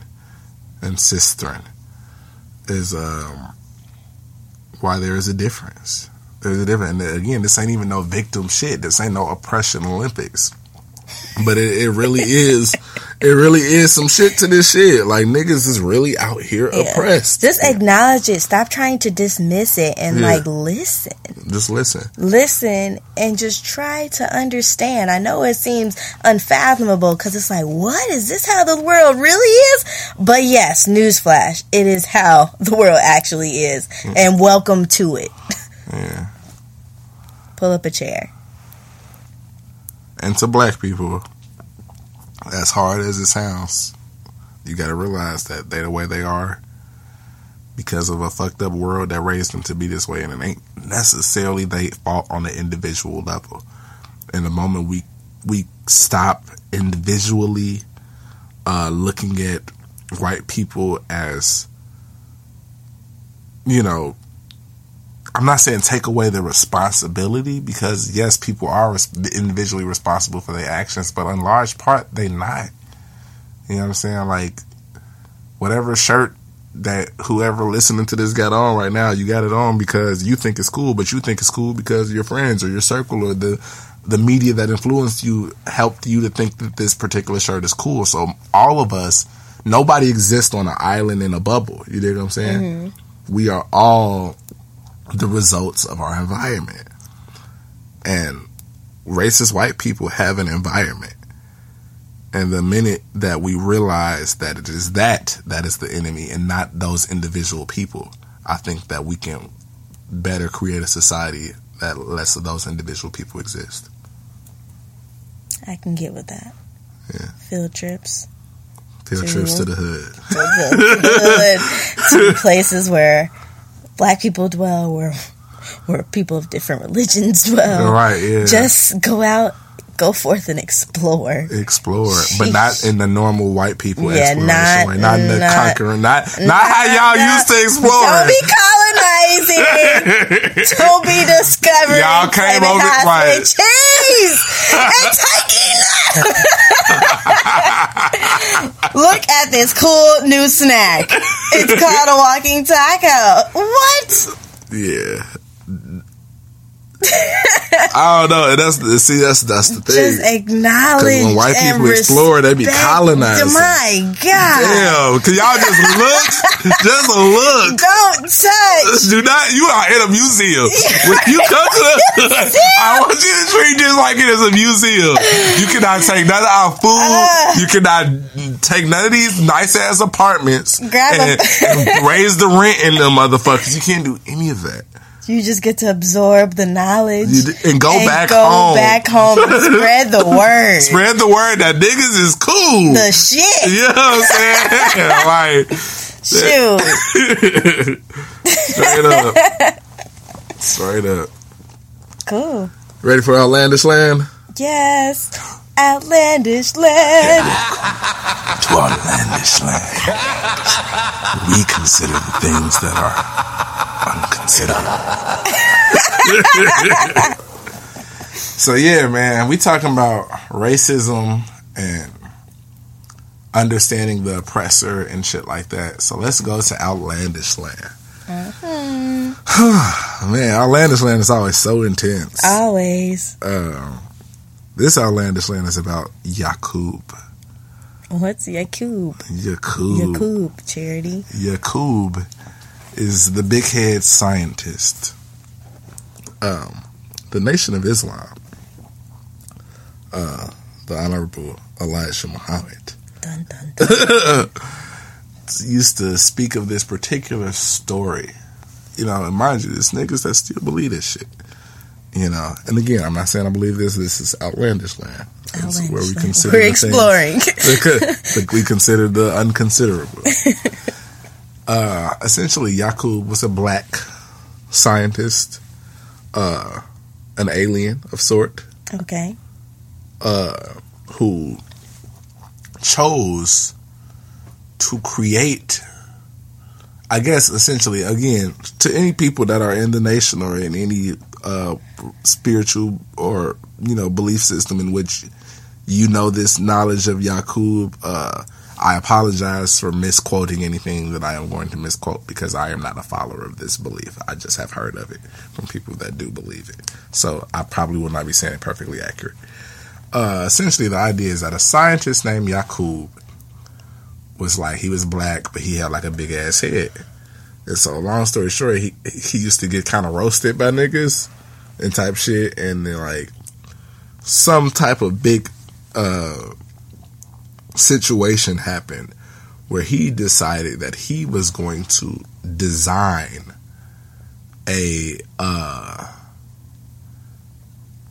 Speaker 1: and sistren, is um, why there is a difference. There's a difference. And again, this ain't even no victim shit. This ain't no oppression Olympics. But it, it really is. It really is some shit to this shit. Like niggas is really out here
Speaker 2: Yeah.
Speaker 1: oppressed.
Speaker 2: Just acknowledge it. Stop trying to dismiss it and
Speaker 1: Yeah.
Speaker 2: like listen.
Speaker 1: Just listen.
Speaker 2: Listen and just try to understand. I know it seems unfathomable because it's like, what is this how the world really is? But yes, newsflash, it is how the world actually is. Mm. And welcome to it.
Speaker 1: Yeah.
Speaker 2: Pull up a chair.
Speaker 1: And to black people, as hard as it sounds, you got to realize that they the way they are because of a fucked up world that raised them to be this way, and it ain't necessarily they fault on the individual level. And the moment we we stop individually uh, looking at white people as you know I'm not saying take away the responsibility because yes, people are res- individually responsible for their actions, but in large part they not. You know what I'm saying? Like whatever shirt that whoever listening to this got on right now, you got it on because you think it's cool, but you think it's cool because your friends or your circle or the the media that influenced you helped you to think that this particular shirt is cool. So all of us, nobody exists on an island in a bubble. You dig what I'm saying? Mm-hmm. We are all the results of our environment. And racist white people have an environment. And the minute that we realize that it is that that is the enemy and not those individual people, I think that we can better create a society that less of those individual people exist.
Speaker 2: I can get with that.
Speaker 1: Yeah.
Speaker 2: Field trips.
Speaker 1: Field
Speaker 2: True.
Speaker 1: trips to the hood.
Speaker 2: to the hood, to places where black people dwell, where where people of different religions dwell.
Speaker 1: right, yeah.
Speaker 2: Just go out, go forth and explore.
Speaker 1: explore, but not in the normal white people
Speaker 2: Yeah,
Speaker 1: exploration
Speaker 2: not-
Speaker 1: way, not in the
Speaker 2: not-
Speaker 1: conquering, not not how y'all
Speaker 2: not-
Speaker 1: used to explore.
Speaker 2: Don't be colonizing. Don't be discovering.
Speaker 1: Y'all came over- right.
Speaker 2: Cheese and taking. Look at this cool new snack. It's called a walking taco. What?
Speaker 1: Yeah. I don't know. And that's the see. That's that's the thing.
Speaker 2: Just acknowledge.
Speaker 1: when white
Speaker 2: and
Speaker 1: people explore, they be colonizing.
Speaker 2: My God.
Speaker 1: Damn, can y'all just look? just look.
Speaker 2: Don't touch.
Speaker 1: Do not. You are in a museum. When you come to the, I want you to treat this like it is a museum. You cannot take none of our food.
Speaker 2: Uh.
Speaker 1: you cannot take none of these nice ass apartments
Speaker 2: Grab
Speaker 1: and, and raise the rent in them motherfuckers. You can't do any of that.
Speaker 2: You just get to absorb the knowledge
Speaker 1: and go back home.
Speaker 2: go
Speaker 1: home.
Speaker 2: back home and spread the word.
Speaker 1: Spread the word that niggas is cool.
Speaker 2: the shit.
Speaker 1: you know what I'm saying? like
Speaker 2: Shoot.
Speaker 1: straight up, straight up.
Speaker 2: Cool.
Speaker 1: Ready for outlandish land?
Speaker 2: Yes. Outlandish land.
Speaker 1: to outlandish land. We consider the things that are unconsidered. so yeah, man, we talking about racism and understanding the oppressor and shit like that. So let's go to outlandish land. man, outlandish land is always so intense.
Speaker 2: Always.
Speaker 1: Um, this outlandish land is about Yakub.
Speaker 2: What's Yakub?
Speaker 1: Yakub.
Speaker 2: Yakub, charity.
Speaker 1: Yakub is the big head scientist. Um, the Nation of Islam, uh, the Honorable Elijah Muhammad,
Speaker 2: Dun, dun, dun.
Speaker 1: used to speak of this particular story. You know, and mind you, there's niggas that still believe this shit. You know, and again, I'm not saying I believe this. This is outlandish land. This is where we
Speaker 2: Outlandish
Speaker 1: consider
Speaker 2: We're
Speaker 1: the things-
Speaker 2: exploring.
Speaker 1: we consider the unconsiderable. uh, essentially, Yakub was a black scientist, uh, an alien of sort,
Speaker 2: okay.
Speaker 1: uh, who chose to create. I guess essentially, again, to any people that are in the nation or in any uh, spiritual or you know belief system in which you know this knowledge of Yakub, uh, I apologize for misquoting anything that I am going to misquote because I am not a follower of this belief. I just have heard of it from people that do believe it. So I probably will not be saying it perfectly accurate. Uh, essentially, the idea is that a scientist named Yakub was like he was black, but he had like a big ass head. And so, long story short, he he used to get kind of roasted by niggas and type shit, and then like some type of big uh, situation happened where he decided that he was going to design a uh,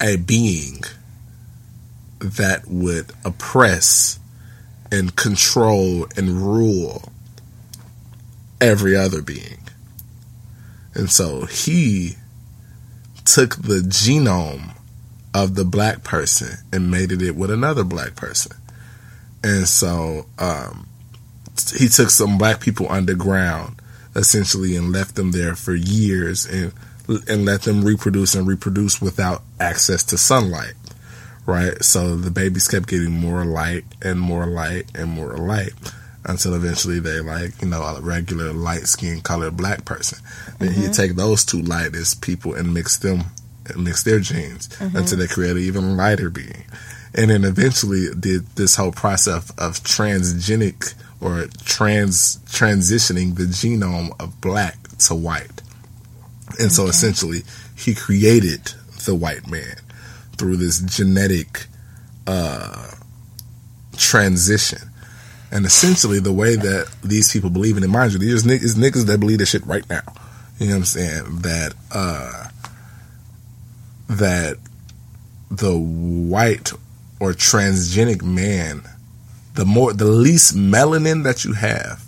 Speaker 1: a being that would oppress and control and rule every other being. And so he took the genome of the black person and mated it with another black person. And so um, he took some black people underground essentially and left them there for years and and let them reproduce and reproduce without access to sunlight right so the babies kept getting more light and more light and more light until eventually they like you know a regular light skin colored black person. Then he'd take those two lightest people and mix them and mix their genes until they create an even lighter being. And then eventually did this whole process of transgenic or trans transitioning the genome of black to white. And so essentially he created the white man through this genetic uh, transition and essentially the way that these people believe in it mind you these niggas, niggas that believe this shit right now. You know what i'm saying? That uh that the white or transgenic man the more the least melanin that you have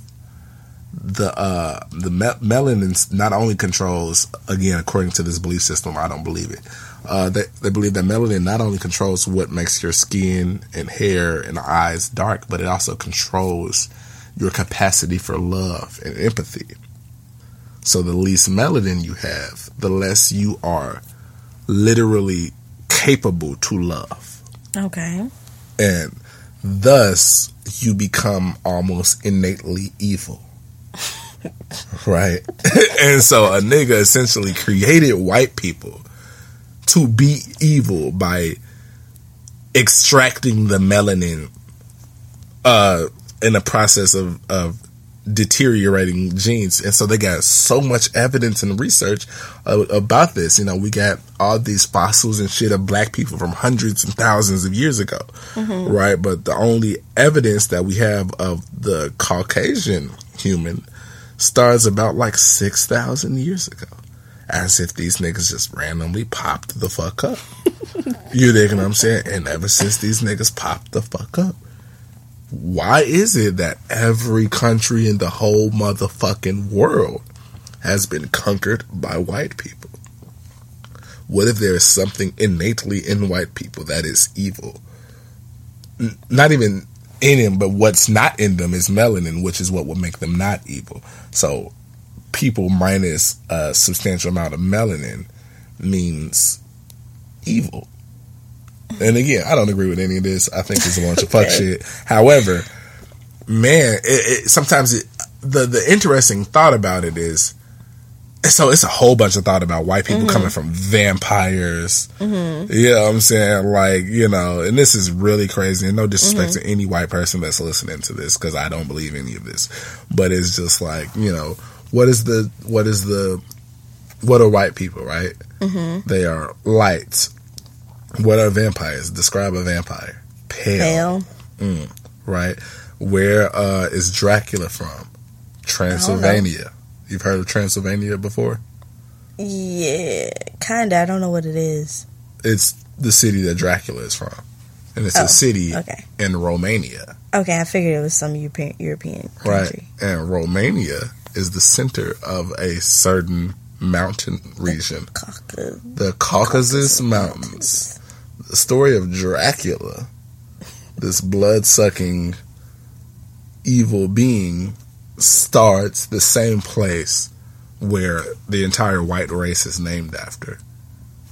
Speaker 1: the uh the me- melanin not only controls again according to this belief system i don't believe it uh they, they believe that melanin not only controls what makes your skin and hair and eyes dark but it also controls your capacity for love and empathy so the least melanin you have the less you are literally capable to love
Speaker 2: Okay.
Speaker 1: and Thus, you become almost innately evil. right? and so a nigga essentially created white people to be evil by extracting the melanin uh, in the process of, of deteriorating genes. And so they got so much evidence and research uh, about this. You know, we got all these fossils and shit of black people from hundreds and thousands of years ago, mm-hmm. right? But the only evidence that we have of the Caucasian human starts about like 6,000 years ago. As if these niggas just randomly popped the fuck up. you dig what I'm saying? And ever since these niggas popped the fuck up, why is it that every country in the whole motherfucking world has been conquered by white people? What if there is something innately in white people that is evil? N- not even in them, but what's not in them is melanin, which is what will make them not evil. So, people minus a substantial amount of melanin means evil. And again, I don't agree with any of this. I think it's a bunch of fuck shit. However, man, it, it, sometimes it, the the interesting thought about it is so it's a whole bunch of thought about white people mm-hmm. coming from vampires. Mm-hmm. You know what I'm saying? Like, you know, and this is really crazy. And no disrespect mm-hmm. to any white person that's listening to this because I don't believe any of this. But it's just like, you know, what is the, what is the, what are white people, right? Mm-hmm. They are light. What are vampires? Describe a vampire. Pale. Pale. Mm, right. Where uh, is Dracula from? Transylvania. You've heard of Transylvania before?
Speaker 2: Yeah, kinda. I don't know what it is.
Speaker 1: It's the city that Dracula is from, and it's oh, a city okay. in Romania.
Speaker 2: Okay, I figured it was some European European
Speaker 1: country. Right, and Romania is the center of a certain mountain region, the, Caucasus, the Caucasus, Caucasus Mountains. Mountains. The story of Dracula, this blood sucking evil being starts the same place where the entire white race is named after.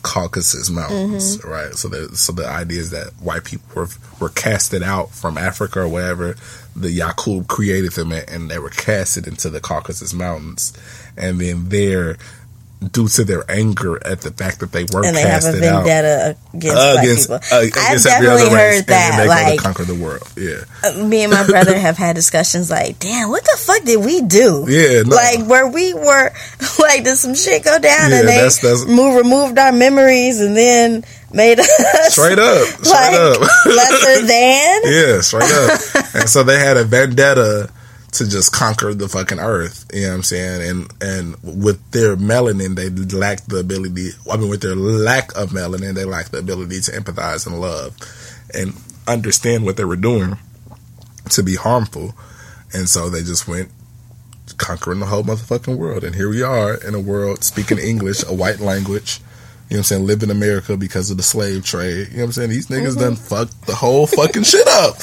Speaker 1: Caucasus Mountains, mm-hmm. right? So the so the idea is that white people were were casted out from Africa or wherever the Yakub created them, and they were casted into the Caucasus Mountains, and then there due to their anger at the fact that they were and they have a vendetta
Speaker 2: against, uh, against, uh, against I've definitely heard that. like
Speaker 1: conquer the world. Yeah,
Speaker 2: uh, me and my brother have had discussions like, "Damn, what the fuck did we do?
Speaker 1: Yeah, no.
Speaker 2: like where we were, like did some shit go down yeah, and they that's, that's, move, removed our memories and then." Made us
Speaker 1: straight up, straight
Speaker 2: like,
Speaker 1: up,
Speaker 2: lesser than
Speaker 1: yeah, straight up. and so they had a vendetta to just conquer the fucking earth. You know what I'm saying? And and with their melanin, they lack the ability. I mean, with their lack of melanin, they lack the ability to empathize and love and understand what they were doing to be harmful. And so they just went conquering the whole motherfucking world. And here we are in a world speaking English, a white language. You know what I'm saying? Live in America because of the slave trade. You know what I'm saying? These niggas mm-hmm. done fucked the whole fucking shit up.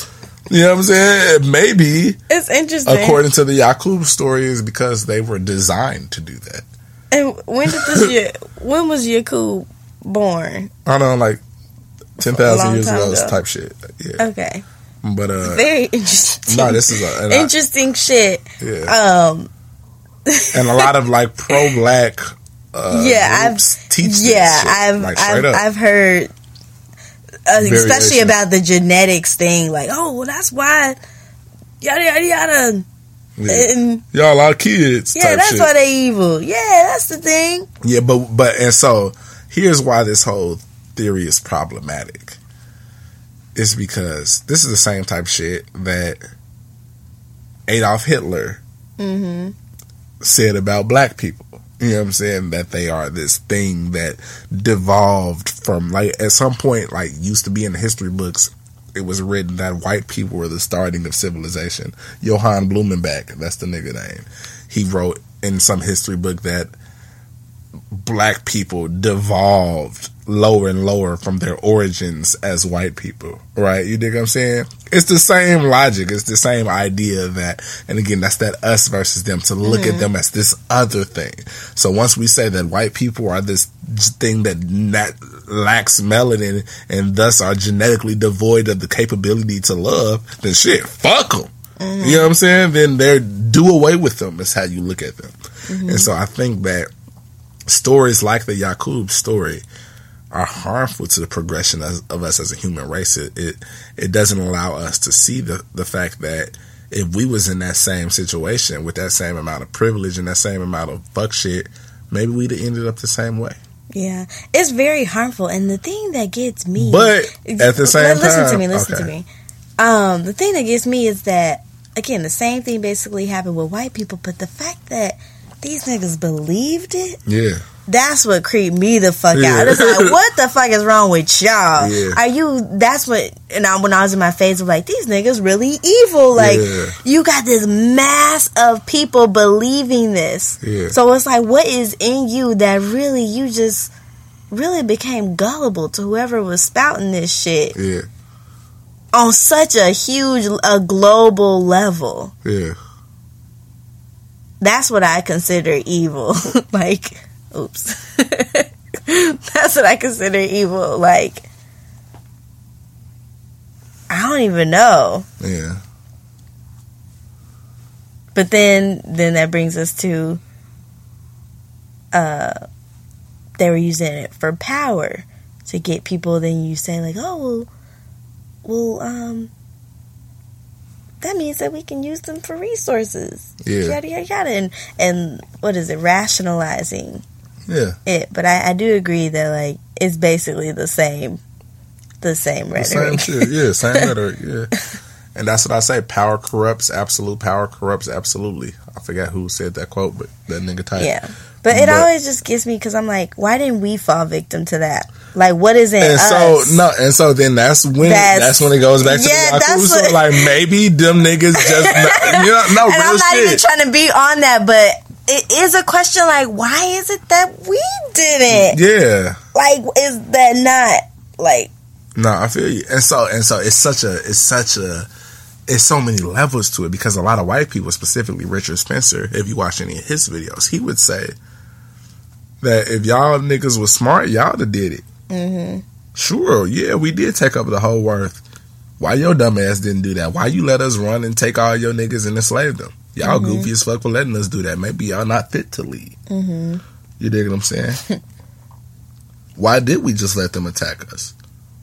Speaker 1: You know what I'm saying? Maybe
Speaker 2: it's interesting.
Speaker 1: According to the Yakub story, is because they were designed to do that.
Speaker 2: And when did this? when was Yakub born?
Speaker 1: I don't know, like ten thousand years ago, ago, type shit. Yeah.
Speaker 2: Okay.
Speaker 1: But uh,
Speaker 2: very interesting.
Speaker 1: No, this is a,
Speaker 2: interesting I, shit.
Speaker 1: Yeah. Um, and a lot of like pro black. Uh, yeah, I've teach.
Speaker 2: Yeah, I've like, I've, I've heard uh, especially about the genetics thing. Like, oh, well, that's why yada yada yada.
Speaker 1: Yeah. And, Y'all a lot of kids.
Speaker 2: Yeah, that's shit. why they evil. Yeah, that's the thing.
Speaker 1: Yeah, but but and so here's why this whole theory is problematic. It's because this is the same type of shit that Adolf Hitler mm-hmm. said about black people. You know what I'm saying? That they are this thing that devolved from like at some point, like used to be in the history books. It was written that white people were the starting of civilization. Johann Blumenbach, that's the nigga name. He wrote in some history book that black people devolved lower and lower from their origins as white people, right? You dig what I'm saying? It's the same logic. It's the same idea that, and again, that's that us versus them to look
Speaker 2: Mm-hmm.
Speaker 1: at them as this other thing. So once we say that white people are this thing that not, lacks melanin and thus are genetically devoid of the capability to love, then shit, fuck them.
Speaker 2: Mm-hmm.
Speaker 1: You know what I'm saying? Then they're do away with them. Is how you look at them.
Speaker 2: Mm-hmm.
Speaker 1: And so I think that stories like the Yakub story are harmful to the progression of, of us as a human race. It, it it doesn't allow us to see the the fact that if we was in that same situation with that same amount of privilege and that same amount of fuck shit, maybe we'd have ended up the same way.
Speaker 2: Yeah, it's very harmful, and the thing that gets me,
Speaker 1: But at the same
Speaker 2: listen to me, listen
Speaker 1: okay.
Speaker 2: to me. Um, the thing that gets me is that again, the same thing basically happened with white people, but the fact that these niggas believed it,
Speaker 1: Yeah.
Speaker 2: that's what creeped me the fuck
Speaker 1: Yeah.
Speaker 2: out. It's like, what the fuck is wrong with y'all?
Speaker 1: Yeah.
Speaker 2: Are you? That's what. And I, when I was in my phase of like, these niggas really evil. Like,
Speaker 1: Yeah.
Speaker 2: you got this mass of people believing this.
Speaker 1: Yeah.
Speaker 2: So it's like, what is in you that really you just really became gullible to whoever was spouting this shit
Speaker 1: Yeah.
Speaker 2: on such a huge, a global level?
Speaker 1: Yeah.
Speaker 2: That's what I consider evil. like, oops. That's what I consider evil. Like, I don't even know.
Speaker 1: Yeah.
Speaker 2: But then, then that brings us to, uh, they were using it for power to get people. Then you say like, oh, well, well, um, that means that we can use them for resources.
Speaker 1: Yeah.
Speaker 2: Yada yada yada, and and what is it? Rationalizing
Speaker 1: Yeah.
Speaker 2: it. But I, I do agree that like it's basically the same, the same
Speaker 1: The
Speaker 2: rhetoric.
Speaker 1: same shit. Yeah, same rhetoric. Yeah. And that's what I say. Power corrupts. Absolute power corrupts. Absolutely. I forgot who said that quote, but that nigga type.
Speaker 2: Yeah. But it
Speaker 1: But-
Speaker 2: always just gets me because I'm like, why didn't we fall victim to that? Like, what is it?
Speaker 1: And
Speaker 2: us?
Speaker 1: so no, and so then that's when
Speaker 2: That's-
Speaker 1: that's, when it goes back to
Speaker 2: Yeah,
Speaker 1: the Yakuza.
Speaker 2: what-
Speaker 1: like maybe them niggas just not, you know no
Speaker 2: and
Speaker 1: real
Speaker 2: I'm not
Speaker 1: shit.
Speaker 2: even trying to be on that, but it is a question like, why is it that we didn't?
Speaker 1: yeah.
Speaker 2: Like, is that not like?
Speaker 1: No, I feel you. And so and so it's such a it's such a it's so many levels to it because a lot of white people, specifically Richard Spencer, if you watch any of his videos, he would say that if y'all niggas was smart, y'all have did it.
Speaker 2: hmm
Speaker 1: Sure, yeah, we did take over the whole earth. Why your dumb ass didn't do that? Why you let us run and take all your niggas and enslave them? Y'all goofy as fuck for letting us do that. Maybe y'all not fit to lead.
Speaker 2: hmm
Speaker 1: You dig what I'm saying? Why did we just let them attack us?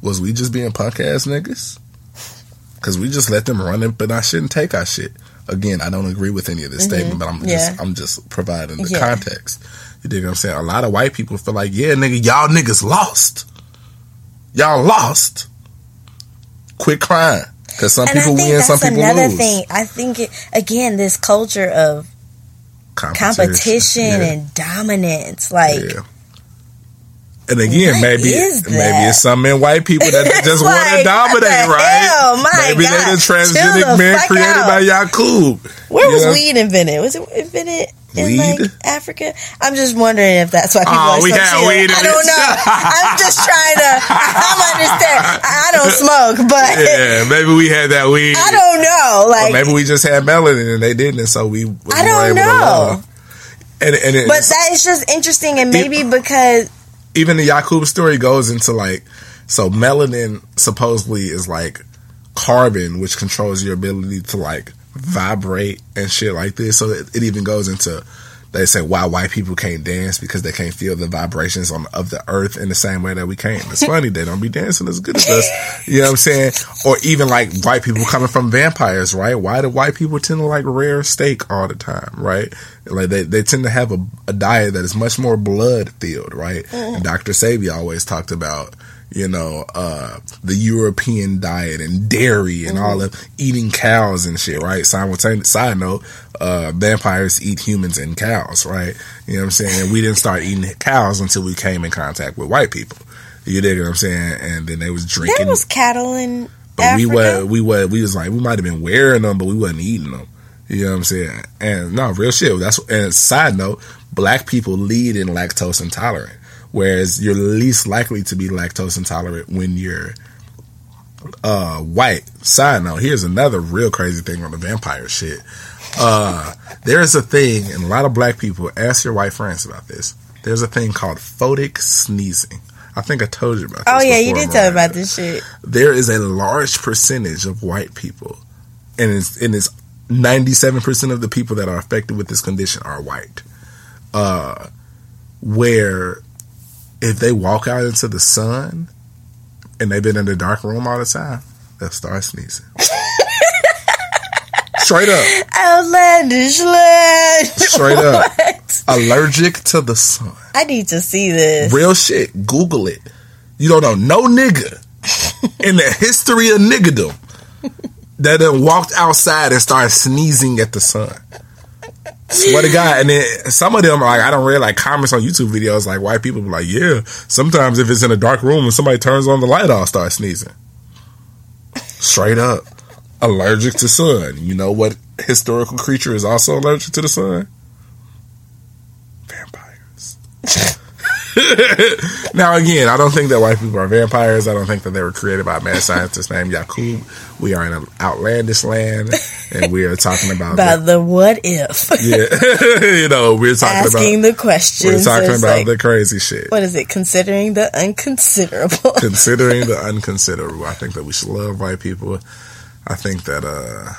Speaker 1: Was we just being punk ass niggas? Because we just let them run it, but I shouldn't take our shit. Again, I don't agree with any of this statement, but I'm
Speaker 2: Mm-hmm. Yeah.
Speaker 1: just I'm just providing the
Speaker 2: Yeah.
Speaker 1: context. You dig what I'm saying? A lot of white people feel like, yeah, nigga, y'all niggas lost. Y'all lost. Quit crying. Because some
Speaker 2: And
Speaker 1: people win, some people
Speaker 2: another
Speaker 1: lose.
Speaker 2: thing. I think it, again, this culture of competition
Speaker 1: Yeah.
Speaker 2: and dominance, like.
Speaker 1: Yeah. And again,
Speaker 2: What
Speaker 1: maybe maybe it's some in white people that just want to dominate, right?
Speaker 2: hell? My
Speaker 1: maybe
Speaker 2: God.
Speaker 1: they the transgenic
Speaker 2: the
Speaker 1: man created
Speaker 2: out.
Speaker 1: by Yakub.
Speaker 2: Where was
Speaker 1: Yeah.
Speaker 2: weed invented? Was it invented in
Speaker 1: Weed?
Speaker 2: like Africa? I'm just wondering if that's why people
Speaker 1: Oh,
Speaker 2: are
Speaker 1: we
Speaker 2: chill.
Speaker 1: weed
Speaker 2: I don't
Speaker 1: it.
Speaker 2: know. I'm just trying to. I'm understand. I don't smoke, but
Speaker 1: Yeah, maybe we had that weed.
Speaker 2: I don't know.
Speaker 1: Or
Speaker 2: Like,
Speaker 1: maybe we just had melanin and they didn't, and so we.
Speaker 2: I don't know.
Speaker 1: And and it,
Speaker 2: but that is just interesting, and maybe because
Speaker 1: even the Yakub story goes into like so melanin supposedly is like carbon which controls your ability to like vibrate and shit like this so it, it even goes into they say why white people can't dance because they can't feel the vibrations on of the earth in the same way that we can. It's funny they don't be dancing as good as us. You know what I'm saying? Or even like white people coming from vampires, right? Why do white people tend to like rare steak all the time, right? Like they, they tend to have a, a diet that is much more blood filled, right? And mm-hmm. Dr. Sebi always talked about you know, uh, the European diet and dairy and all of eating cows and shit, right? Simultaneous side note, uh, vampires eat humans and cows, right? You know what I'm saying? And we didn't start eating cows until we came in contact with white people. You dig what I'm saying? And then they was drinking.
Speaker 2: there was cattle in
Speaker 1: but
Speaker 2: Africa.
Speaker 1: we were, we were, we was like, we might have been wearing them, but we wasn't eating them. You know what I'm saying? And no, real shit. That's and side note, black people lead in lactose intolerant, whereas you're least likely to be lactose intolerant when you're uh, white. Side note, here's another real crazy thing on the vampire shit. Uh, there's a thing, and a lot of black people ask your white friends about this. There's a thing called photic sneezing. I think I told you about this.
Speaker 2: Oh yeah, you did tell me about this shit.
Speaker 1: there is a large percentage of white people, and it's and it's ninety seven percent of the people that are affected with this condition are white. Uh, where if they walk out into the sun and they've been in the dark room all the time, they'll start sneezing. Straight up,
Speaker 2: Outlandish land.
Speaker 1: Straight up.
Speaker 2: What?
Speaker 1: allergic to the sun.
Speaker 2: I need to see this.
Speaker 1: Real shit. Google it. You don't know no nigga in the history of niggadom that then walked outside and started sneezing at the sun. Swear to God. And then some of them, like, I don't read like comments on YouTube videos, like white people be like, yeah, sometimes if it's in a dark room and somebody turns on the light, I'll start sneezing. Straight up. Allergic to sun. You know what historical creature is also allergic to the sun? Vampires. now again, I don't think that white people are vampires. I don't think that they were created by a mad scientist named Yakub. We are in an outlandish land, and we are talking about,
Speaker 2: About the what if.
Speaker 1: yeah, you know, we're talking about.
Speaker 2: Asking
Speaker 1: about
Speaker 2: the questions.
Speaker 1: we're talking about
Speaker 2: like,
Speaker 1: the crazy shit.
Speaker 2: what is it? Considering the unconsiderable.
Speaker 1: Considering the unconsiderable, I think that we should love white people. I think that, uh,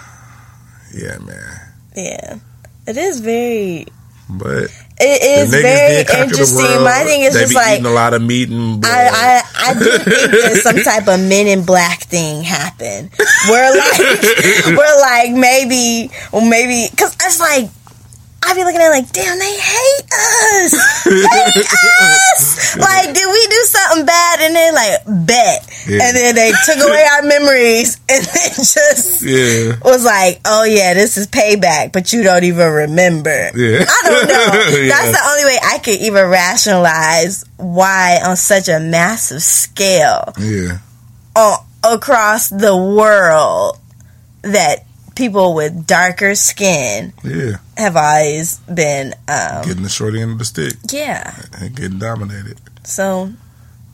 Speaker 1: yeah, man.
Speaker 2: yeah. It is very.
Speaker 1: But
Speaker 2: It is very
Speaker 1: did conquer the
Speaker 2: interesting. My thing is
Speaker 1: they
Speaker 2: just
Speaker 1: be
Speaker 2: like
Speaker 1: eating a lot of meat and blood.
Speaker 2: I, I, I do think there's some type of men in black thing happen. Where like, where like maybe, or maybe, cause it's like, I be looking at it like, damn, they hate us, hate us. Like, did we do something bad? And they like, bet.
Speaker 1: Yeah.
Speaker 2: And then they took away our memories and then just
Speaker 1: yeah,
Speaker 2: was like, oh yeah, this is payback, but you don't even remember.
Speaker 1: yeah.
Speaker 2: I don't know. That's the only way I could even rationalize why, on such a massive scale,
Speaker 1: yeah.
Speaker 2: on, across the world, that people with darker skin
Speaker 1: Yeah,
Speaker 2: have always been, um,
Speaker 1: getting the short end of the stick
Speaker 2: yeah.
Speaker 1: and getting dominated.
Speaker 2: So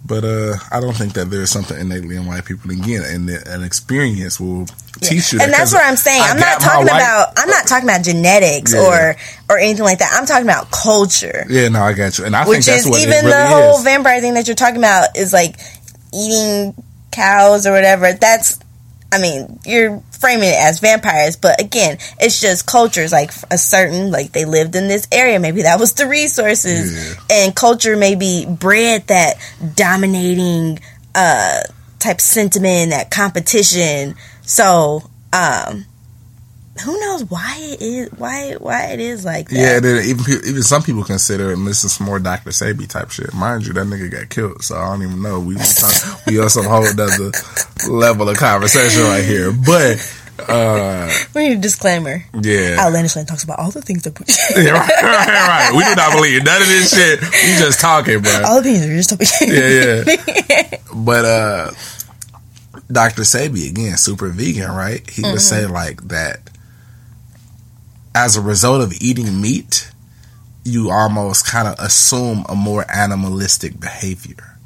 Speaker 1: But uh, I don't think that there's something innately in white people. Again, and the- an experience will teach you. that,
Speaker 2: and that's what I'm saying.
Speaker 1: I
Speaker 2: I'm not talking
Speaker 1: white-
Speaker 2: about. I'm not talking about genetics
Speaker 1: Yeah.
Speaker 2: or or anything like that. I'm talking about culture.
Speaker 1: Yeah, no, I got you, and I think that's
Speaker 2: is
Speaker 1: what
Speaker 2: even
Speaker 1: really
Speaker 2: the whole
Speaker 1: is.
Speaker 2: vampire thing that you're talking about is like eating cows or whatever. That's, I mean, you're framing it as vampires, but again, it's just cultures like a certain like they lived in this area. Maybe that was the resources,
Speaker 1: Yeah.
Speaker 2: and culture maybe bred that dominating uh type sentiment, that competition. So, um. Who knows why it is why why it is like that?
Speaker 1: Yeah, even even some people consider it, and this is more Dr. Sebi type shit. Mind you, that nigga got killed, so I don't even know. We we, talk, we on some whole other level of conversation right here, but uh,
Speaker 2: We need a disclaimer.
Speaker 1: yeah,
Speaker 2: Outlandish Land talks about all the things that we,
Speaker 1: yeah, right, right, right. We do not believe none of this shit. We just talking, bro.
Speaker 2: all the things are just talking.
Speaker 1: yeah, yeah. But uh Dr. Sebi again, super vegan, right? He would say like that as a result of eating meat, you almost kind of assume a more animalistic behavior.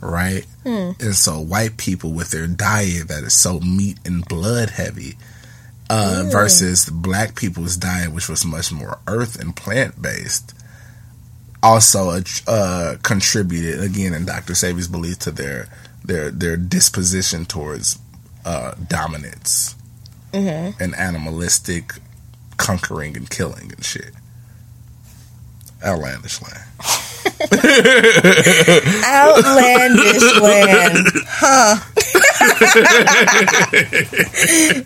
Speaker 1: Right? And so white people with their diet that is so meat and blood heavy uh, versus black people's diet, which was much more earth and plant based, also uh, contributed again in Dr. Sebi's belief to their their their disposition towards uh, dominance and animalistic conquering and killing and shit. Outlandish land.
Speaker 2: Outlandish Land. Huh.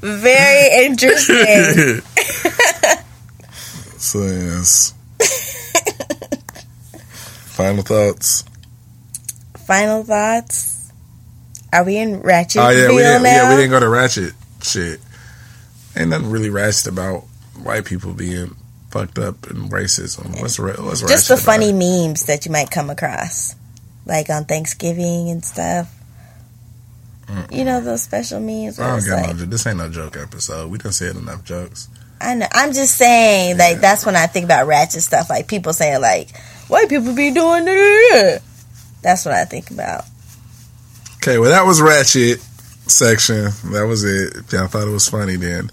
Speaker 2: Very interesting.
Speaker 1: So yes. Final thoughts.
Speaker 2: Final thoughts? Are we in Ratchet
Speaker 1: Oh yeah, we didn't,
Speaker 2: now?
Speaker 1: yeah we didn't go to ratchet shit. Ain't nothing really ratchet about white people being fucked up and racism. What's ra- what's
Speaker 2: Just the funny
Speaker 1: about
Speaker 2: memes that you might come across. Like on Thanksgiving and stuff. You know those special memes
Speaker 1: I don't
Speaker 2: it's like,
Speaker 1: no. This ain't no joke episode. We done said enough jokes.
Speaker 2: I know. I'm just saying, like that's when I think about ratchet stuff. Like people saying, like white people be doing that. That's what I think about.
Speaker 1: Okay, well that was ratchet section. That was it. If y'all thought it was funny, then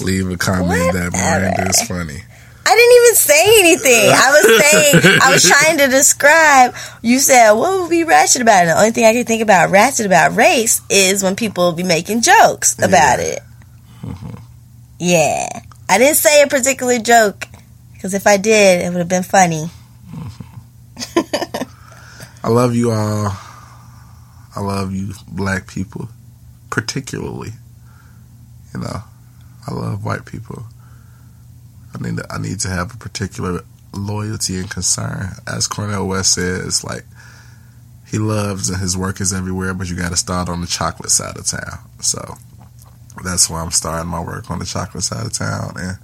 Speaker 1: leave a comment that Miranda is funny.
Speaker 2: I didn't even say anything. I was saying, I was trying to describe. You said, what would be ratchet about it? The only thing I can think about ratchet about race is when people be making jokes about yeah. it. Mm-hmm. Yeah. I didn't say a particular joke because if I did, it would have been funny.
Speaker 1: Mm-hmm. I love you all. I love you, black people, particularly. You know, I love white people. I need to, I need to have a particular loyalty and concern. As Cornel West says, like he loves and his work is everywhere, but you got to start on the chocolate side of town. So that's why I'm starting my work on the chocolate side of town. And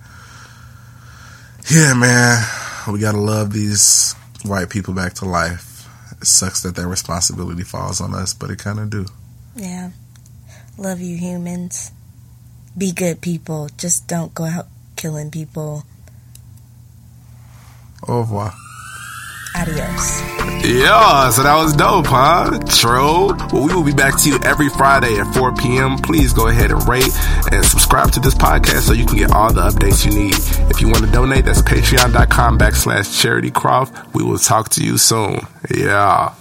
Speaker 1: yeah, man, we got to love these white people back to life. It sucks that their responsibility falls on us, but it kind of do.
Speaker 2: Yeah. Love you, humans. Be good people. Just don't go out killing people.
Speaker 1: Au revoir.
Speaker 2: Adios.
Speaker 4: Yeah, so that was dope, huh? True. Well, we will be back to you every Friday at 4 p.m. Please go ahead and rate and subscribe to this podcast so you can get all the updates you need. If you want to donate, that's patreon.com backslash charitycroft. We will talk to you soon. Yeah.